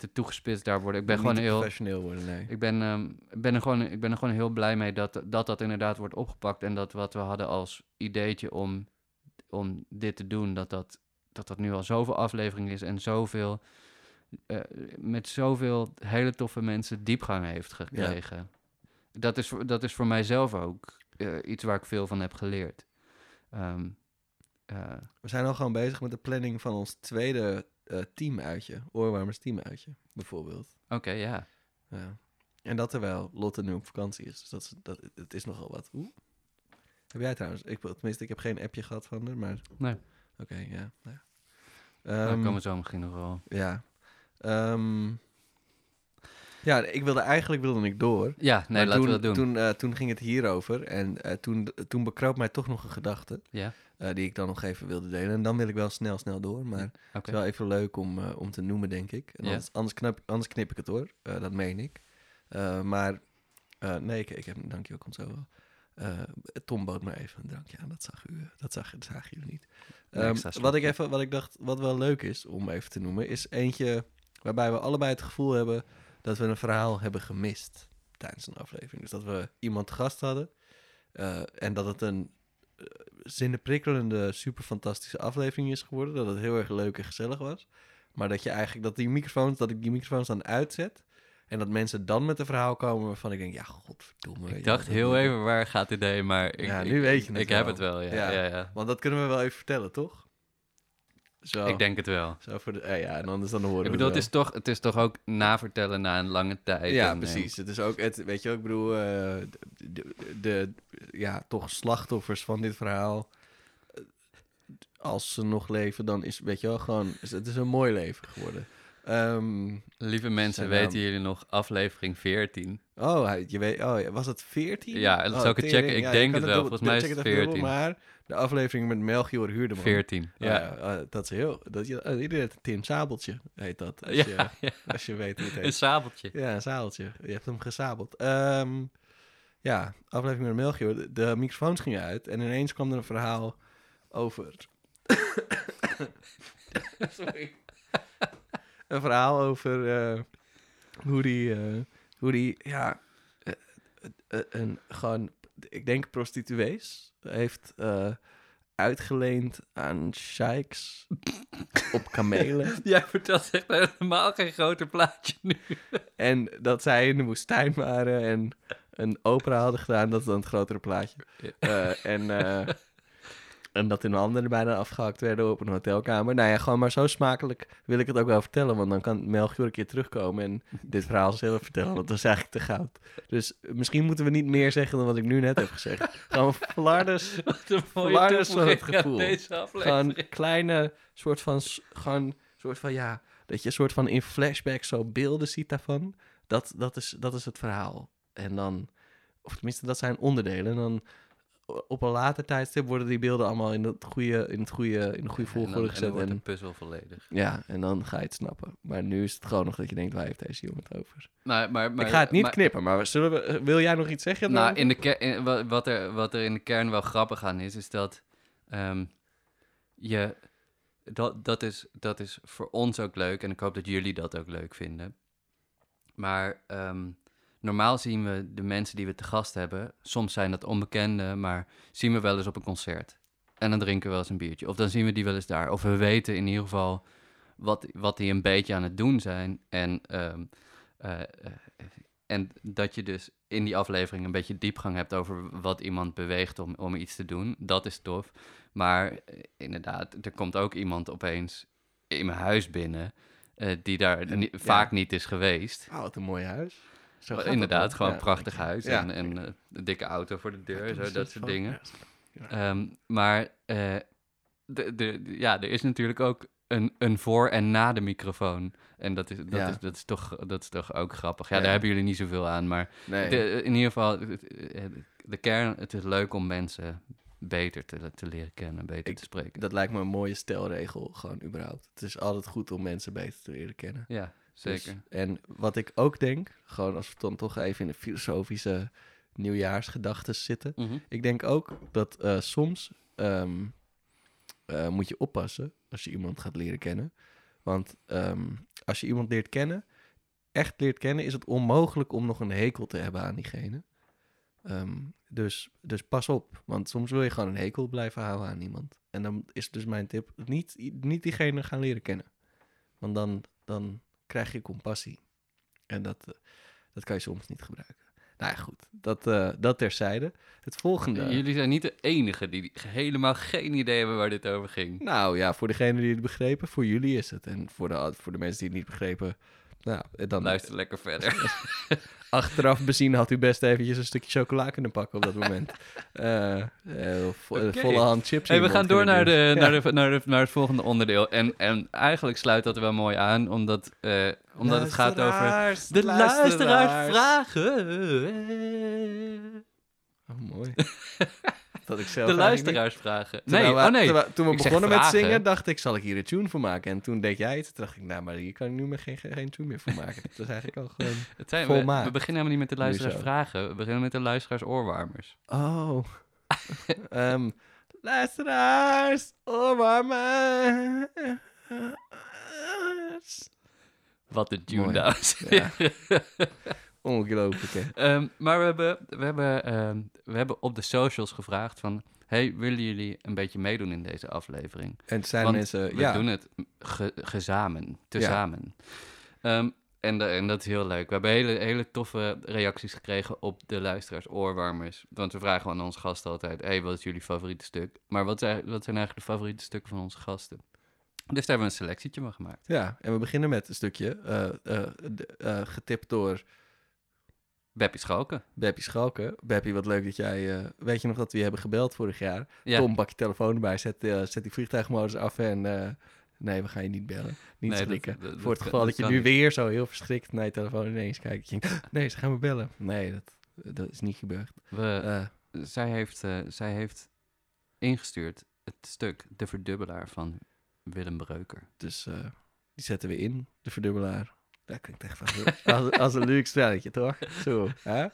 te toegespitst daar worden. Ik ben gewoon heel... professioneel worden, nee. Ik ben, ik, ben er gewoon, ik ben er gewoon heel blij mee dat, dat dat inderdaad wordt opgepakt. En dat wat we hadden als ideetje om, om dit te doen, dat dat, dat dat nu al zoveel afleveringen is en zoveel, eh, met zoveel hele toffe mensen diepgang heeft gekregen. Dat, is, voor- dat is voor mijzelf ook eh, iets waar ik veel van heb geleerd. Ehm, eh, We zijn al gewoon bezig met de planning van ons tweede eh, teamuitje. Oorwarmers teamuitje, bijvoorbeeld. Oké, ja. Ja. En dat terwijl Lotte nu op vakantie is. Dus dat, is- dat, het is nogal wat. Oeh. Heb jij trouwens... Ik, tenminste, ik heb geen appje gehad van haar, maar... Nee. Oké, ja. nou ja. Daar komen we zo misschien nog wel. Ja. Ehm, ja, ik wilde eigenlijk wilde ik door. Ja, nee, laten toen, we dat doen. Toen, eh, toen ging het hierover. En eh, toen, toen bekroop mij toch nog een gedachte. ja, eh, die ik dan nog even wilde delen. En dan wil ik wel snel, snel door. Maar het is wel even leuk om, om te noemen, denk ik. En Ja. anders, anders, knap, anders knip ik het hoor. Dat meen ik. Maar nee, ik, ik heb een drankje ook komt zo wel. Tom bood me even een drankje aan. Dat zag u, dat zag, dat zagen jullie niet. Ehm, wat ik even, wat ik dacht, wat wel leuk is om even te noemen, is eentje waarbij we allebei het gevoel hebben dat we een verhaal hebben gemist tijdens een aflevering. Dus dat we iemand te gast hadden eh, en dat het een uh, zinnenprikkelende, super fantastische aflevering is geworden. Dat het heel erg leuk en gezellig was. Maar dat je eigenlijk, dat die microfoons, dat ik die microfoons dan uitzet. En dat mensen dan met een verhaal komen waarvan ik denk, ja, godverdomme. Ik dacht heel even waar gaat dit heen, maar ik, Ja, ik- nu weet je ik, het ik heb het wel. Ja. ja. ja, Want dat kunnen we wel even vertellen, toch? Zo, Ik denk het wel. zo voor de, eh, ja, en anders dan horen Ik bedoel, het is, toch, het is toch ook navertellen na een lange tijd. Ja, en, eh, precies. Het is ook, het, weet je wel, ik bedoel, eh, de, de, de- ja, toch slachtoffers van dit verhaal. Als ze nog leven, dan is, weet je wel, gewoon, het is een mooi leven geworden. Ehm, Lieve mensen, weten naam. jullie nog aflevering 14? oh, je weet, oh, was het 14? Ja, dat oh, zou ik het checken. Ik denk het wel. Volgens mij is het even dubbel, 14. Maar de aflevering met Melchior Huurdeman. 14. Oh, Ja. oh, dat is heel... Dat, je, oh, iedereen heeft een Tim Sabeltje, heet dat. Als, Ja, je, ja. als je weet hoe het Een heet. sabeltje. Ja, een sabeltje. Je hebt hem gesabeld. Ehm, ja, aflevering met Melchior. De, de microfoons gingen uit en ineens kwam er een verhaal over... Sorry. een verhaal over eh, hoe die, eh, hoe die, ja, eh, eh, een, gewoon, ik denk prostituees heeft eh, uitgeleend aan sheiks op kamelen. Jij vertelt echt helemaal geen groter plaatje nu. En dat zij in de woestijn waren en een opera hadden gedaan, dat is dan het grotere plaatje. Eh, en, eh, en dat hun handen er bijna afgehakt werden op een hotelkamer. Nou ja, gewoon maar zo smakelijk wil ik het ook wel vertellen, want dan kan Melchior een keer terugkomen en dit verhaal zelf vertellen, want dat is eigenlijk te goud. Dus misschien moeten we niet meer zeggen dan wat ik nu net heb gezegd. Gewoon flarders, Verwaarders van het gevoel. gewoon kleine soort van, gewoon soort van, ja, dat je een soort van in flashback zo beelden ziet daarvan. Dat, dat, is, dat is het verhaal. En dan, of tenminste, dat zijn onderdelen. En dan op een later tijdstip worden die beelden allemaal in het goede, in het goede, in de goede volgorde en dan gezet. wordt En, de puzzel volledig. ja, en dan ga je het snappen. Maar nu is het gewoon nog dat je denkt, waar heeft deze jongen het over? Maar, maar, maar, ik ga het niet maar- knippen, maar zullen we, wil jij nog iets zeggen? Nou, in de wat, er, wat er in de kern wel grappig aan is, is dat ehm, je. Dat, dat, is, dat is voor ons ook leuk en ik hoop dat jullie dat ook leuk vinden. Maar ehm, normaal zien we de mensen die we te gast hebben, soms zijn dat onbekenden, maar zien we wel eens op een concert. En dan drinken we wel eens een biertje. Of dan zien we die wel eens daar. Of we weten in ieder geval wat, wat die een beetje aan het doen zijn. En ehm, eh, eh, en dat je dus in die aflevering een beetje diepgang hebt over wat iemand beweegt om, om iets te doen. Dat is tof. Maar eh, inderdaad, er komt ook iemand opeens in mijn huis binnen. die daar vaak niet is geweest. Oh, wat een mooi huis. Zo Maar gaat inderdaad, gewoon een prachtig huis. En en eh, een dikke auto voor de deur, zo, dat soort dingen. Ehm, maar eh, de, de, ja, er is natuurlijk ook een, een voor en na de microfoon. En dat is, dat Ja. is, dat is, toch, dat is toch ook grappig. Ja, Ja. daar hebben jullie niet zoveel aan. Maar Nee. de, in ieder geval, de kern, het is leuk om mensen beter te, te leren kennen, beter Ik- te spreken. Dat lijkt me een mooie stelregel, gewoon überhaupt. Het is altijd goed om mensen beter te leren kennen. ja, Dus- zeker. en wat ik ook denk, gewoon als we dan toch even in de filosofische nieuwjaarsgedachten zitten. Mhm. Ik denk ook dat eh, soms ehm, eh, moet je oppassen als je iemand gaat leren kennen. Want ehm, als je iemand leert kennen, echt leert kennen, is het onmogelijk om nog een hekel te hebben aan diegene. Ehm, dus, dus pas op, want soms wil je gewoon een hekel blijven houden aan iemand. En dan is dus mijn tip, niet, niet diegene gaan leren kennen. Want dan, dan krijg je compassie. En dat, eh, dat kan je soms niet gebruiken. Nou ja, goed, dat, eh, dat terzijde. Het volgende. Jullie zijn niet de enige die helemaal geen idee hebben waar dit over ging. Nou ja, voor degene die het begrepen, voor jullie is het. En voor de, voor de mensen die het niet begrepen, nou, dan Luister lekker verder. achteraf bezien had u best eventjes een stukje chocola kunnen pakken op dat moment. Eh, eh, vo- eh, volle hand chips. Hey, we gaan door naar, de, naar, Ja. de, naar, de, naar het volgende onderdeel. En, en eigenlijk sluit dat er wel mooi aan, omdat, eh, omdat het gaat over Luisteraars, de luisteraars vragen. vragen. Oh, mooi. dat ik zelf De niet- luisteraars vragen. Nee, we- oh nee. terwijl- toen we Ik begonnen met zingen, dacht ik, zal ik hier een tune voor maken? En toen deed jij iets, toen dacht ik, nou, maar hier kan ik nu maar geen, geen tune meer voor maken. Dat is eigenlijk al gewoon... Het zijn, we, volmaakt. we beginnen helemaal niet met de luisteraars vragen. We beginnen met de luisteraars oorwarmers. Oh. Ehm luisteraars, oorwarmers. Wat een tune, dames. Ja. Ongelooflijk, hè? Ehm, maar we hebben, we, hebben, ehm, we hebben op de socials gevraagd van... Hey, willen jullie een beetje meedoen in deze aflevering? En het zijn Want mensen... We ja, doen het ge, gezamen, tezamen. Ehm, en, da- en dat is heel leuk. We hebben hele, hele toffe reacties gekregen op de luisteraars oorwarmers. Want we vragen aan onze gasten altijd... Hey, wat is jullie favoriete stuk? Maar wat zijn, wat zijn eigenlijk de favoriete stukken van onze gasten? Dus daar hebben we een selectietje van gemaakt. ja, en we beginnen met een stukje eh, eh, eh, getipt door Beppie Schalken. Beppie Schalken. Beppie, wat leuk dat jij... eh, weet je nog dat we je hebben gebeld vorig jaar? Ja, Tom, pak je telefoon erbij, zet, eh, zet die vliegtuigmodus af en... eh, Nee, we gaan je niet bellen. Niet Nee, schrikken. dat- dat Voor het geval dat je nu niet. weer zo heel verschrikt naar je telefoon ineens kijkt. Je denkt, nee, ze gaan me bellen. Nee, dat, dat is niet gebeurd. We, zij, heeft, zij heeft ingestuurd het stuk De Verdubbelaar van Willem Breuker. dus die zetten we in, de verdubbelaar. Dat klinkt echt een- als, als een leuk spelletje, toch? Zo, hè?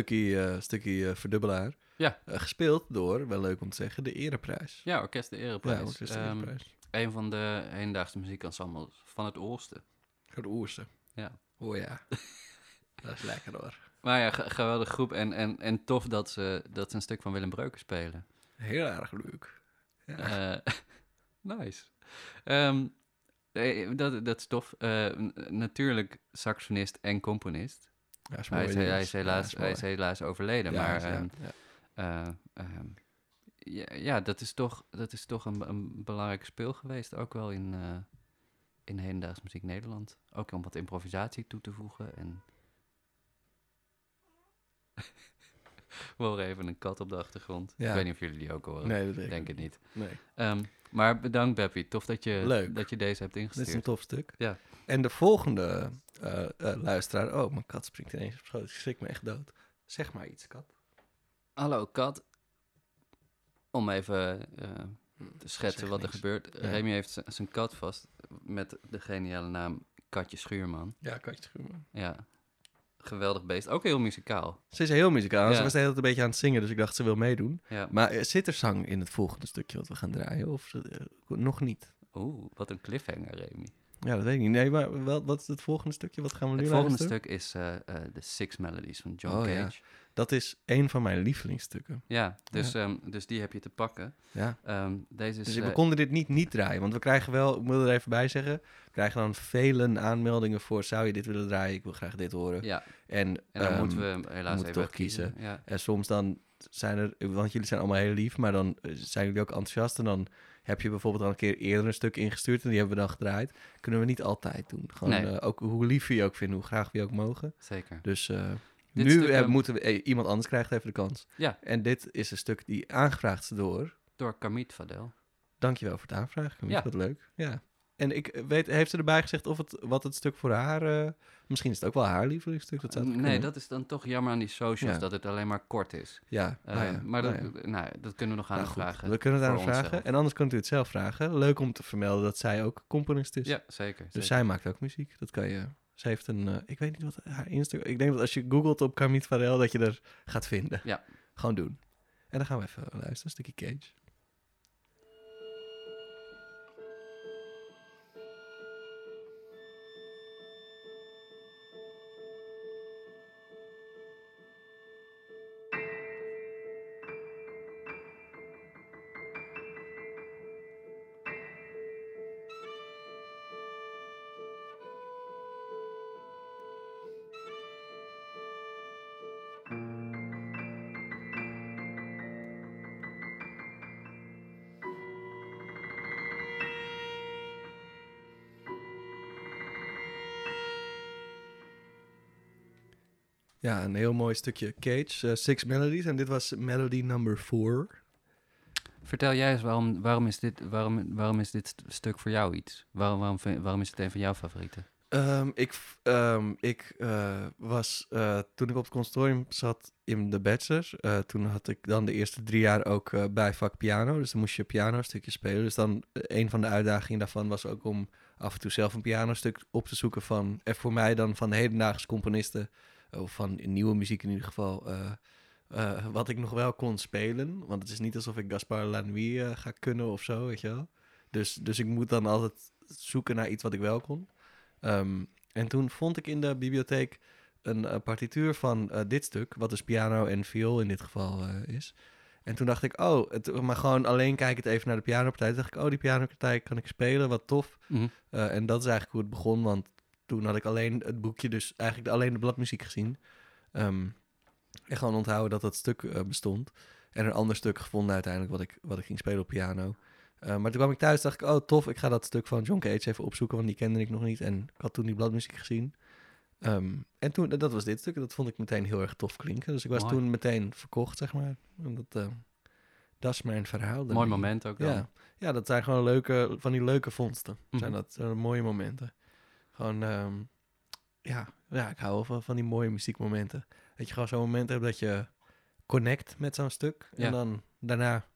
Stukje, eh, stukje eh, verdubbelaar. Ja. Eh, gespeeld door, wel leuk om te zeggen, de Ereprijs. Ja, Orkest de Ereprijs. Ja, is de Ehm, een van de hedendaagse muziekensembles van het Oosten. De Oerse. Ja. Oh ja. dat is lekker hoor. Maar ja, ge- geweldige groep en, en, en tof dat ze, dat ze een stuk van Willem Breuker spelen. Heel erg leuk. Ja. Nice. Ehm, eh, dat, dat is tof. Natuurlijk saxofonist en componist. Ja, is Hij is, hij, is. helaas, Ja, is hij is helaas overleden. Ja, maar ja, ehm, eh, ehm, ja, ja, dat is toch, dat is toch een, een belangrijke speel geweest. Ook wel in, eh in hedendaags muziek Nederland. Ook om wat improvisatie toe te voegen. En... We horen even een kat op de achtergrond. Ik weet niet of jullie die ook horen. Nee, dat Ik ik denk het niet. Nee. Ehm, maar bedankt, Beppie. Tof dat je, Leuk. dat je deze hebt Dit is een ingestuurd. tof stuk. Ja. En de volgende eh, eh, luisteraar... Oh, mijn kat springt ineens op schoot. Ik schrik me echt dood. Zeg maar iets, kat. Hallo, kat. Om even eh, te schetsen Zeg wat er gebeurt. Ja. Remy heeft zijn kat vast met de geniale naam Katje Schuurman. Ja, katje schuurman. Ja, geweldig beest. Ook heel muzikaal. Ze is heel muzikaal. Ja. Ze was de hele tijd een beetje aan het zingen, dus ik dacht ze wil meedoen. Ja. Maar eh, zit er zang in het volgende stukje wat we gaan draaien? Of eh, nog niet? Oeh, wat een cliffhanger, Remy. Ja, dat weet ik niet. Nee, maar wel, wat is het volgende stukje? Wat gaan we nu Het volgende luisteren? stuk is eh, eh, The Six Melodies van John Oh, Cage. ja. Ja, Dat is een van mijn lievelingsstukken. dus, ehm, dus die heb je te pakken. Ja. Ehm, deze is... Dus eh, we konden dit niet niet draaien. Want we krijgen wel, ik moet er even bij zeggen... we krijgen dan vele aanmeldingen voor... zou je dit willen draaien? Ik wil graag dit horen. ja, En, en dan ehm, moeten we helaas moeten even toch kiezen. Ja. En soms dan zijn er... Want jullie zijn allemaal heel lief... maar dan eh, zijn jullie ook enthousiast... en dan heb je bijvoorbeeld al een keer eerder een stuk ingestuurd... en die hebben we dan gedraaid. Kunnen we niet altijd doen. Gewoon Nee. eh, ook hoe lief we je ook vinden... hoe graag we je ook mogen. Zeker. Dus eh, nu stuk, eh, moeten we... iemand anders krijgt even de kans. Ja. En dit is een stuk die aangevraagd is door... Door Kamit Fadel. Dankjewel voor het aanvragen. Camille. Ja. Wat leuk. Ja. En ik weet, heeft ze erbij gezegd of het, wat het stuk voor haar... eh, misschien is het ook wel haar lievelingsstuk. Dat zou nee, kunnen? dat is dan toch jammer aan die socials, Ja. dat het alleen maar kort is. Ja, Eh, nou ja, maar nou dat, ja. nou, dat kunnen we nog aan Nou vragen. we kunnen het aan vragen. onszelf. En anders kunt u het zelf vragen. Leuk om te vermelden dat zij ook componist is. Ja, zeker. dus zeker. zij maakt ook muziek. Dat kan je... Ze heeft een... eh, ik weet niet wat haar Instagram... Ik denk dat als je googelt op Camille Varel... dat je er gaat vinden. Ja. Gewoon doen. En dan gaan we even luisteren. Een stukje Cage. Ja, een heel mooi stukje Cage. eh, Six Melodies. En dit was melody number four. Vertel jij eens, waarom, waarom, is dit, waarom, waarom is dit st- stuk voor jou iets? Waarom, waarom, waarom is het een van jouw favorieten? Ehm, ik ehm, ik eh, was, eh, toen ik op het conservatorium zat in de bachelor, toen had ik dan de eerste drie jaar ook eh, bijvak piano. Dus dan moest je piano stukjes spelen. Dus dan een van de uitdagingen daarvan was ook om af en toe zelf een pianostuk op te zoeken van, en voor mij dan van de hedendaagse componisten, of van nieuwe muziek in ieder geval, eh, eh, wat ik nog wel kon spelen. Want het is niet alsof ik Gaspar Lanois eh, ga kunnen of zo, weet je wel. Dus, dus ik moet dan altijd zoeken naar iets wat ik wel kon. Ehm, en toen vond ik in de bibliotheek een partituur van dit stuk, wat dus piano en viool in dit geval is. En toen dacht ik, oh, het, maar gewoon alleen kijkend even naar de pianopartij. Toen dacht ik, oh, die pianopartij kan ik spelen, wat tof. Mhm. En dat is eigenlijk hoe het begon, want toen had ik alleen het boekje, dus eigenlijk alleen de bladmuziek gezien. Ehm, en gewoon onthouden dat dat stuk eh, bestond. En een ander stuk gevonden uiteindelijk wat ik, wat ik ging spelen op piano. Eh, maar toen kwam ik thuis dacht ik, oh tof, ik ga dat stuk van John Cage even opzoeken, want die kende ik nog niet. En ik had toen die bladmuziek gezien. Ehm, en toen, dat was dit stuk, en dat vond ik meteen heel erg tof klinken. Dus ik was Mooi. toen meteen verkocht, zeg maar. En dat, dat is mijn verhaal. Mooi moment ook dan. Ja. ja, dat zijn gewoon leuke, van die leuke vondsten. Mhm. Zijn dat eh, mooie momenten. Gewoon, ehm, ja, ja, ik hou wel van, van die mooie muziekmomenten. Dat je gewoon zo'n moment hebt dat je connect met zo'n stuk. Ja. En dan daarna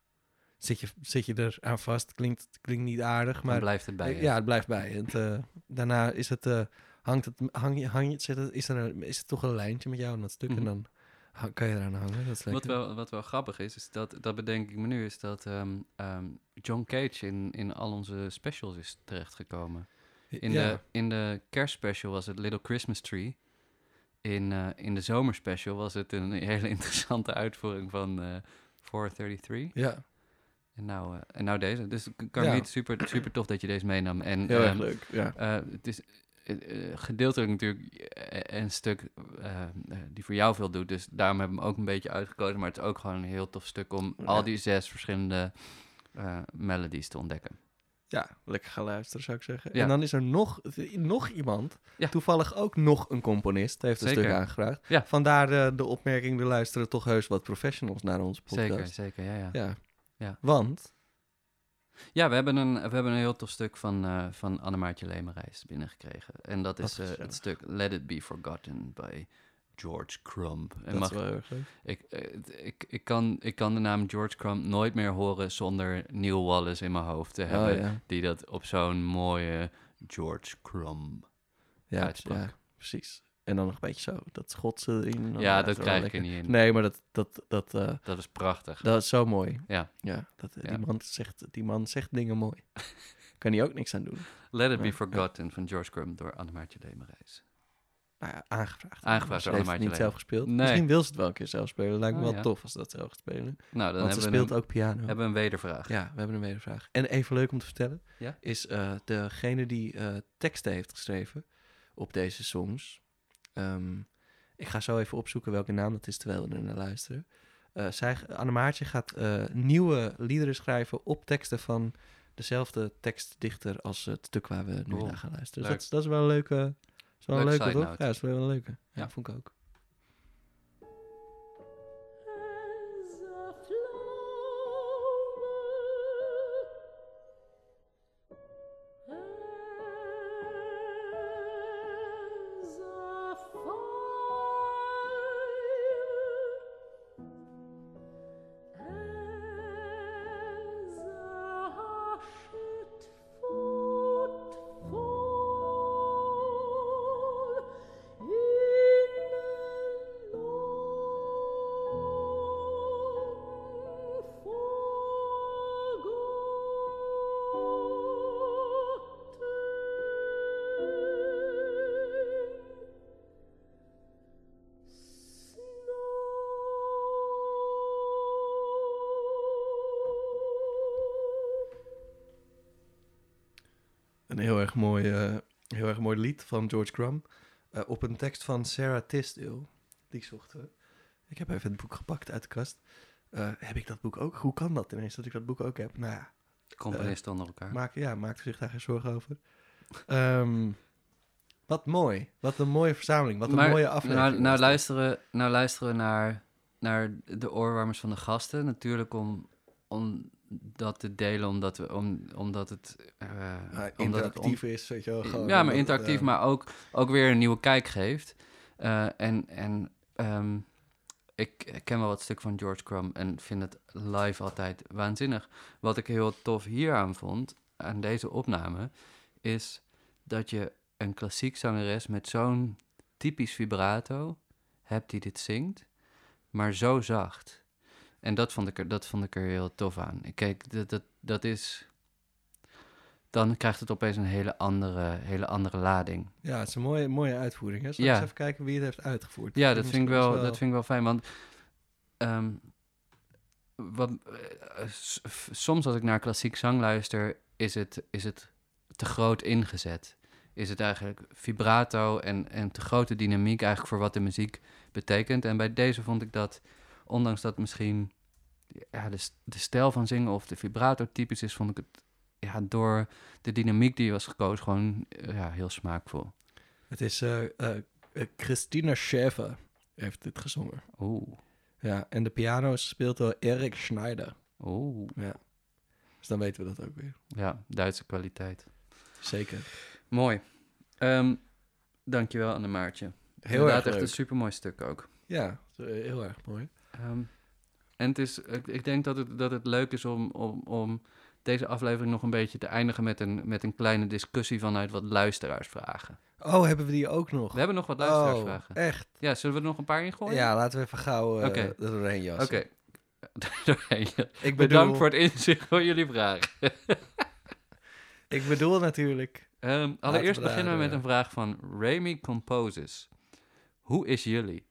zit je, zit je er aan vast. Klinkt, klinkt niet aardig, Maar blijft het bij je. ja, het blijft bij. Het, eh, daarna is het, eh, hangt het, hang je, hang je, zit het, is, er een, is het toch een lijntje met jou en dat stuk. Mhm. En dan ha- kan je eraan hangen. Dat is Wat wel, wat wel grappig is, is dat, dat bedenk ik me nu, is dat ehm, ehm, John Cage in, in al onze specials is terechtgekomen. In, ja. de, in de kerstspecial was het Little Christmas Tree. In, eh, in de zomerspecial was het een hele interessante uitvoering van eh 433. ja, En nou, eh, en nou deze. Dus kan Ja. niet super, super tof dat je deze meenam. En, heel erg ehm, leuk. Ja. het is gedeeltelijk natuurlijk een stuk die voor jou veel doet. Dus daarom heb ik hem ook een beetje uitgekozen. Maar het is ook gewoon een heel tof stuk om Ja. al die zes verschillende melodies te ontdekken. Ja, lekker gaan luisteren zou ik zeggen. Ja. En dan is er nog, nog iemand, Ja. toevallig ook nog een componist, heeft een Zeker. stuk aangevraagd. Ja. Vandaar eh, de opmerking, er luisteren toch heus wat professionals naar onze podcast. Zeker, zeker, ja, ja. Ja. Ja. Want, Ja, we hebben een, we hebben een heel tof stuk van, eh van Annemaartje Lemerijs binnengekregen. En dat is eh, het stuk Let It Be Forgotten by George Crumb. En dat mag, is wel erg ik, eh, ik, ik, kan, ik kan de naam George Crumb nooit meer horen zonder Neil Wallace in mijn hoofd te hebben. Oh, ja. Die dat op zo'n mooie George Crumb Ja, uitsprak. ja, precies. En dan nog een beetje zo, dat schotse erin. dan Ja, dat krijg ik er niet in. Nee, maar dat, dat, dat, eh, Dat is prachtig. dat is zo mooi. Ja. Ja, dat, Ja. Die, man zegt, die man zegt dingen mooi. kan hij ook niks aan doen. Let It Be Ja, Forgotten van George Crumb door Annemaartje Lemerijs. Nou ja, aangevraagd. Aangevraagd door niet zelf gespeeld. Nee. Misschien wil ze het wel een keer zelf spelen. Lijkt me Oh, wel ja. tof als ze dat zelf gaat spelen. Nou, dan Want ze hebben we, speelt een, ook piano. hebben we een wedervraag. Ja, we hebben een wedervraag. En even leuk om te vertellen, Ja? is eh, degene die eh, teksten heeft geschreven op deze songs. Ehm, ik ga zo even opzoeken welke naam dat is terwijl we er naar luisteren. Eh zij, Annemaartje gaat eh, nieuwe liederen schrijven op teksten van dezelfde tekstdichter als het stuk waar we nu Cool. naar gaan luisteren. Dus dat, is- dat is wel een leuke, is wel een Leuke toch? note. Ja, is wel een leuke. Ja, Ja. vond ik ook. Van George Crumb. eh, op een tekst van Sarah Tisdale. Die zochten we. Ik heb even het boek gepakt uit de kast. Eh, heb ik dat boek ook? Hoe kan dat ineens dat ik dat boek ook heb? Nou ja, Componisten onder elkaar. maak, ja, maak er zich daar geen zorgen over. Ehm, wat mooi. Wat een mooie verzameling. Wat een Maar mooie aflevering. Nou, nou, luisteren, nou luisteren we naar, naar de oorwarmers van de gasten. Natuurlijk om, om dat te delen, omdat, we, om, omdat het... eh, omdat het interactief is, weet je wel. gewoon ja, maar het, interactief, eh, maar ook, ook weer een nieuwe kijk geeft. Eh, en en ehm, ik ken wel wat stuk van George Crumb en vind het live altijd waanzinnig. Wat ik heel tof hieraan vond, aan deze opname, is dat je een klassiek zangeres met zo'n typisch vibrato hebt die dit zingt. maar zo zacht. En dat vond ik er, dat vond ik er heel tof aan. Kijk, dat, dat, dat is... Dan krijgt het opeens een hele andere, hele andere lading. Ja, het is een mooie, mooie uitvoering. Hè? Zal Ja. eens even kijken wie het heeft uitgevoerd? Ja, Dat vind, ik wel, dat vind ik wel fijn, want ehm, wat, eh, soms als ik naar klassiek zang luister, is het, is het te groot ingezet. Is het eigenlijk vibrato en, en te grote dynamiek eigenlijk voor wat de muziek betekent. En bij deze vond ik dat, ondanks dat misschien ja, de, de stijl van zingen of de vibrato typisch is, vond ik het ja, door de dynamiek die was gekozen gewoon eh, ja, heel smaakvol. Het is eh, eh, Christina Schäfer heeft dit gezongen. Oeh, Ja, en de piano is gespeeld door Erik Schneider. oeh. Dus dan weten we dat ook weer. Ja, Duitse kwaliteit. Zeker. Mooi. Ehm dankjewel, Anne Maartje. Heel Inderdaad, erg echt leuk. een supermooi stuk ook. Ja, heel erg mooi. Ehm, en het is, ik, ik denk dat het, dat het leuk is om, om, om deze aflevering nog een beetje te eindigen met een, met een kleine discussie vanuit wat luisteraarsvragen. Oh, hebben we die ook nog? We hebben nog wat oh, luisteraarsvragen. echt? Ja, zullen we er nog een paar ingooien? Ja, laten we even gauw eh Oké. er doorheen jassen. Oké. Doorheen, ja. Ik Bedankt bedoel, voor het inzicht van jullie vragen. ik bedoel natuurlijk... Ehm, allereerst we beginnen we met eh, een vraag van Remy Composes. Hoe is jullie?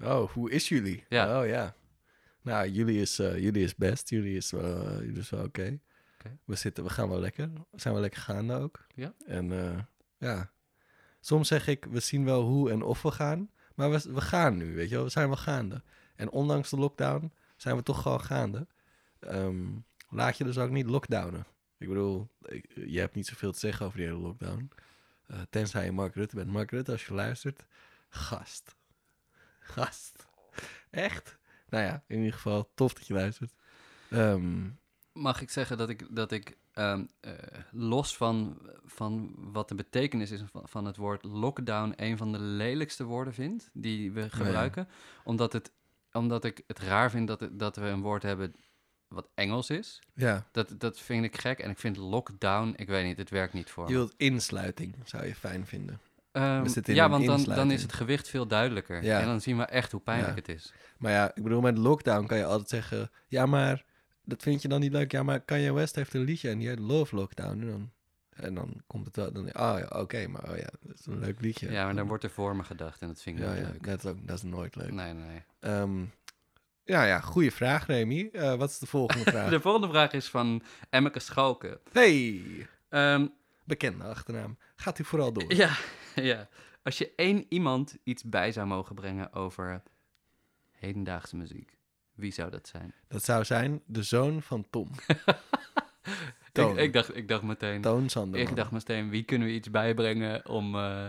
Oh, hoe is jullie? Ja. Oh ja. Nou, jullie is, eh, jullie is best. Jullie is wel, eh, jullie is wel oké. We, zitten, we gaan wel lekker. We zijn wel lekker gaande ook. Ja? En eh, ja, soms zeg ik, we zien wel hoe en of we gaan. Maar we, we gaan nu, weet je wel. We zijn wel gaande. En ondanks de lockdown zijn we toch gewoon gaande. Ehm, laat je dus ook niet lockdownen. Ik bedoel, ik- je hebt niet zoveel te zeggen over die hele lockdown. Tenzij je Mark Rutte bent. Mark Rutte, als je luistert, gast. Gast. Echt? Nou ja, in ieder geval, tof dat je luistert. Ehm, Mag ik zeggen dat ik, dat ik ehm, eh, los van, van wat de betekenis is van, van het woord lockdown een van de lelijkste woorden vind die we gebruiken. Omdat, het, omdat ik het raar vind dat, het, dat we een woord hebben wat Engels is. ja, Dat, dat vind ik gek. En ik vind lockdown, ik weet niet, het werkt niet voor je wilt insluiting, zou je fijn vinden. Ehm, ja, want dan, dan is het gewicht veel duidelijker. Ja. En dan zien we echt hoe pijnlijk Ja. het is. Maar ja, ik bedoel, met lockdown kan je altijd zeggen... Ja, maar dat vind je dan niet leuk. Ja, maar Kanye West heeft een liedje en die heet Love Lockdown. En dan, en dan komt het wel... Dan, oh ja, oké, maar oh ja, dat is een leuk liedje. Ja, maar dan wordt er voor me gedacht en dat vind ik Ja, niet ja, leuk. dat is, ook, dat is nooit leuk. Nee, nee. Ehm, ja, ja, goede vraag, Remy. Eh, wat is de volgende vraag? De volgende vraag is van Emmeke Schalken. Hey, Ehm, bekende achternaam. Gaat u vooral door. ja, ja. Als je één iemand iets bij zou mogen brengen over hedendaagse muziek, wie zou dat zijn? Dat zou zijn de zoon van Tom. Ik, Toon. ik, dacht, ik dacht meteen, Toon Sanderman. ik dacht meteen, wie kunnen we iets bijbrengen om, eh,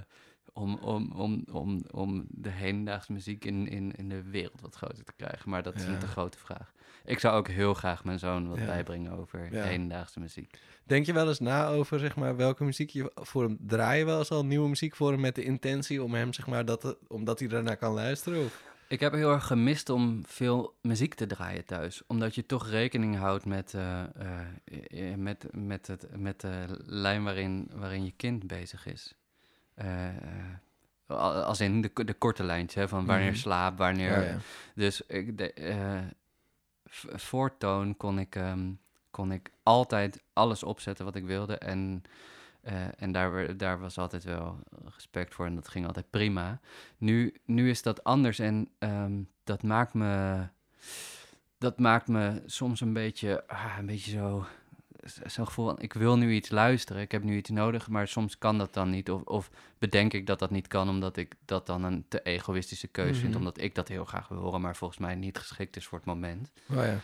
om, om, om, om, om de hedendaagse muziek in, in, in de wereld wat groter te krijgen? Maar dat is Ja. een te grote vraag. Ik zou ook heel graag mijn zoon wat Ja. bijbrengen over Ja. hedendaagse muziek. Denk je wel eens na over zeg maar, welke muziek je voor hem draai je wel eens al nieuwe muziek voor hem met de intentie om hem zeg maar dat omdat hij daarnaar kan luisteren? Of? Ik heb heel erg gemist om veel muziek te draaien thuis. Omdat je toch rekening houdt met, eh, eh, eh, met, met, het, met de lijn waarin, waarin je kind bezig is. Al- als in de, de korte lijntje, van wanneer Mhm. slaap, wanneer... Ja. Dus ik, de, eh, v- voor toon kon ik, ehm, kon ik altijd alles opzetten wat ik wilde. En, eh, en daar, daar was altijd wel respect voor en dat ging altijd prima. Nu, nu is dat anders en ehm, dat maakt me... Dat maakt me soms een beetje, ah, een beetje zo... Zo'n gevoel van, ik wil nu iets luisteren, ik heb nu iets nodig, maar soms kan dat dan niet. Of, of bedenk ik dat dat niet kan, omdat ik dat dan een te egoïstische keuze vind, Mhm. omdat ik dat heel graag wil horen, maar volgens mij niet geschikt is voor het moment. Oh, ja.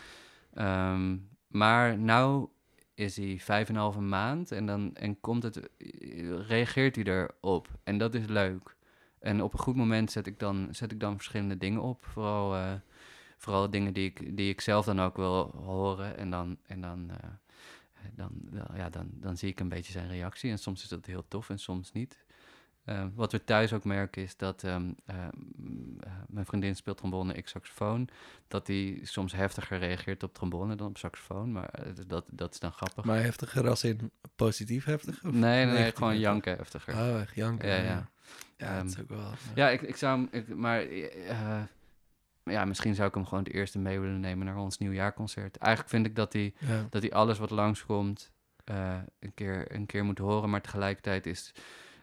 Ehm, maar nou is hij vijf en een halve maand en dan en komt het, reageert hij erop. En dat is leuk. En op een goed moment zet ik dan, zet ik dan verschillende dingen op. Vooral, eh, vooral dingen die ik, die ik zelf dan ook wil horen. En dan, en dan, eh, dan, ja, dan, dan zie ik een beetje zijn reactie. En soms is dat heel tof en soms niet. Eh, wat we thuis ook merken is dat ehm, eh, m- eh, mijn vriendin speelt trombone, ik saxofoon. Dat hij soms heftiger reageert op trombone dan op saxofoon. Maar eh, dat, dat is dan grappig. Maar heftiger als in positief heftig? Of nee, nee, gewoon janken heftiger. Oh, echt janken. Ja, Ja, ja. ja. dat is Ehm, ook wel... Ja, ik, ik zou hem... ik- maar eh, ja, misschien zou ik hem gewoon het eerste mee willen nemen naar ons nieuwjaarconcert. Eigenlijk vind ik dat hij Ja. dat hij alles wat langskomt eh een, keer, een keer moet horen. Maar tegelijkertijd is,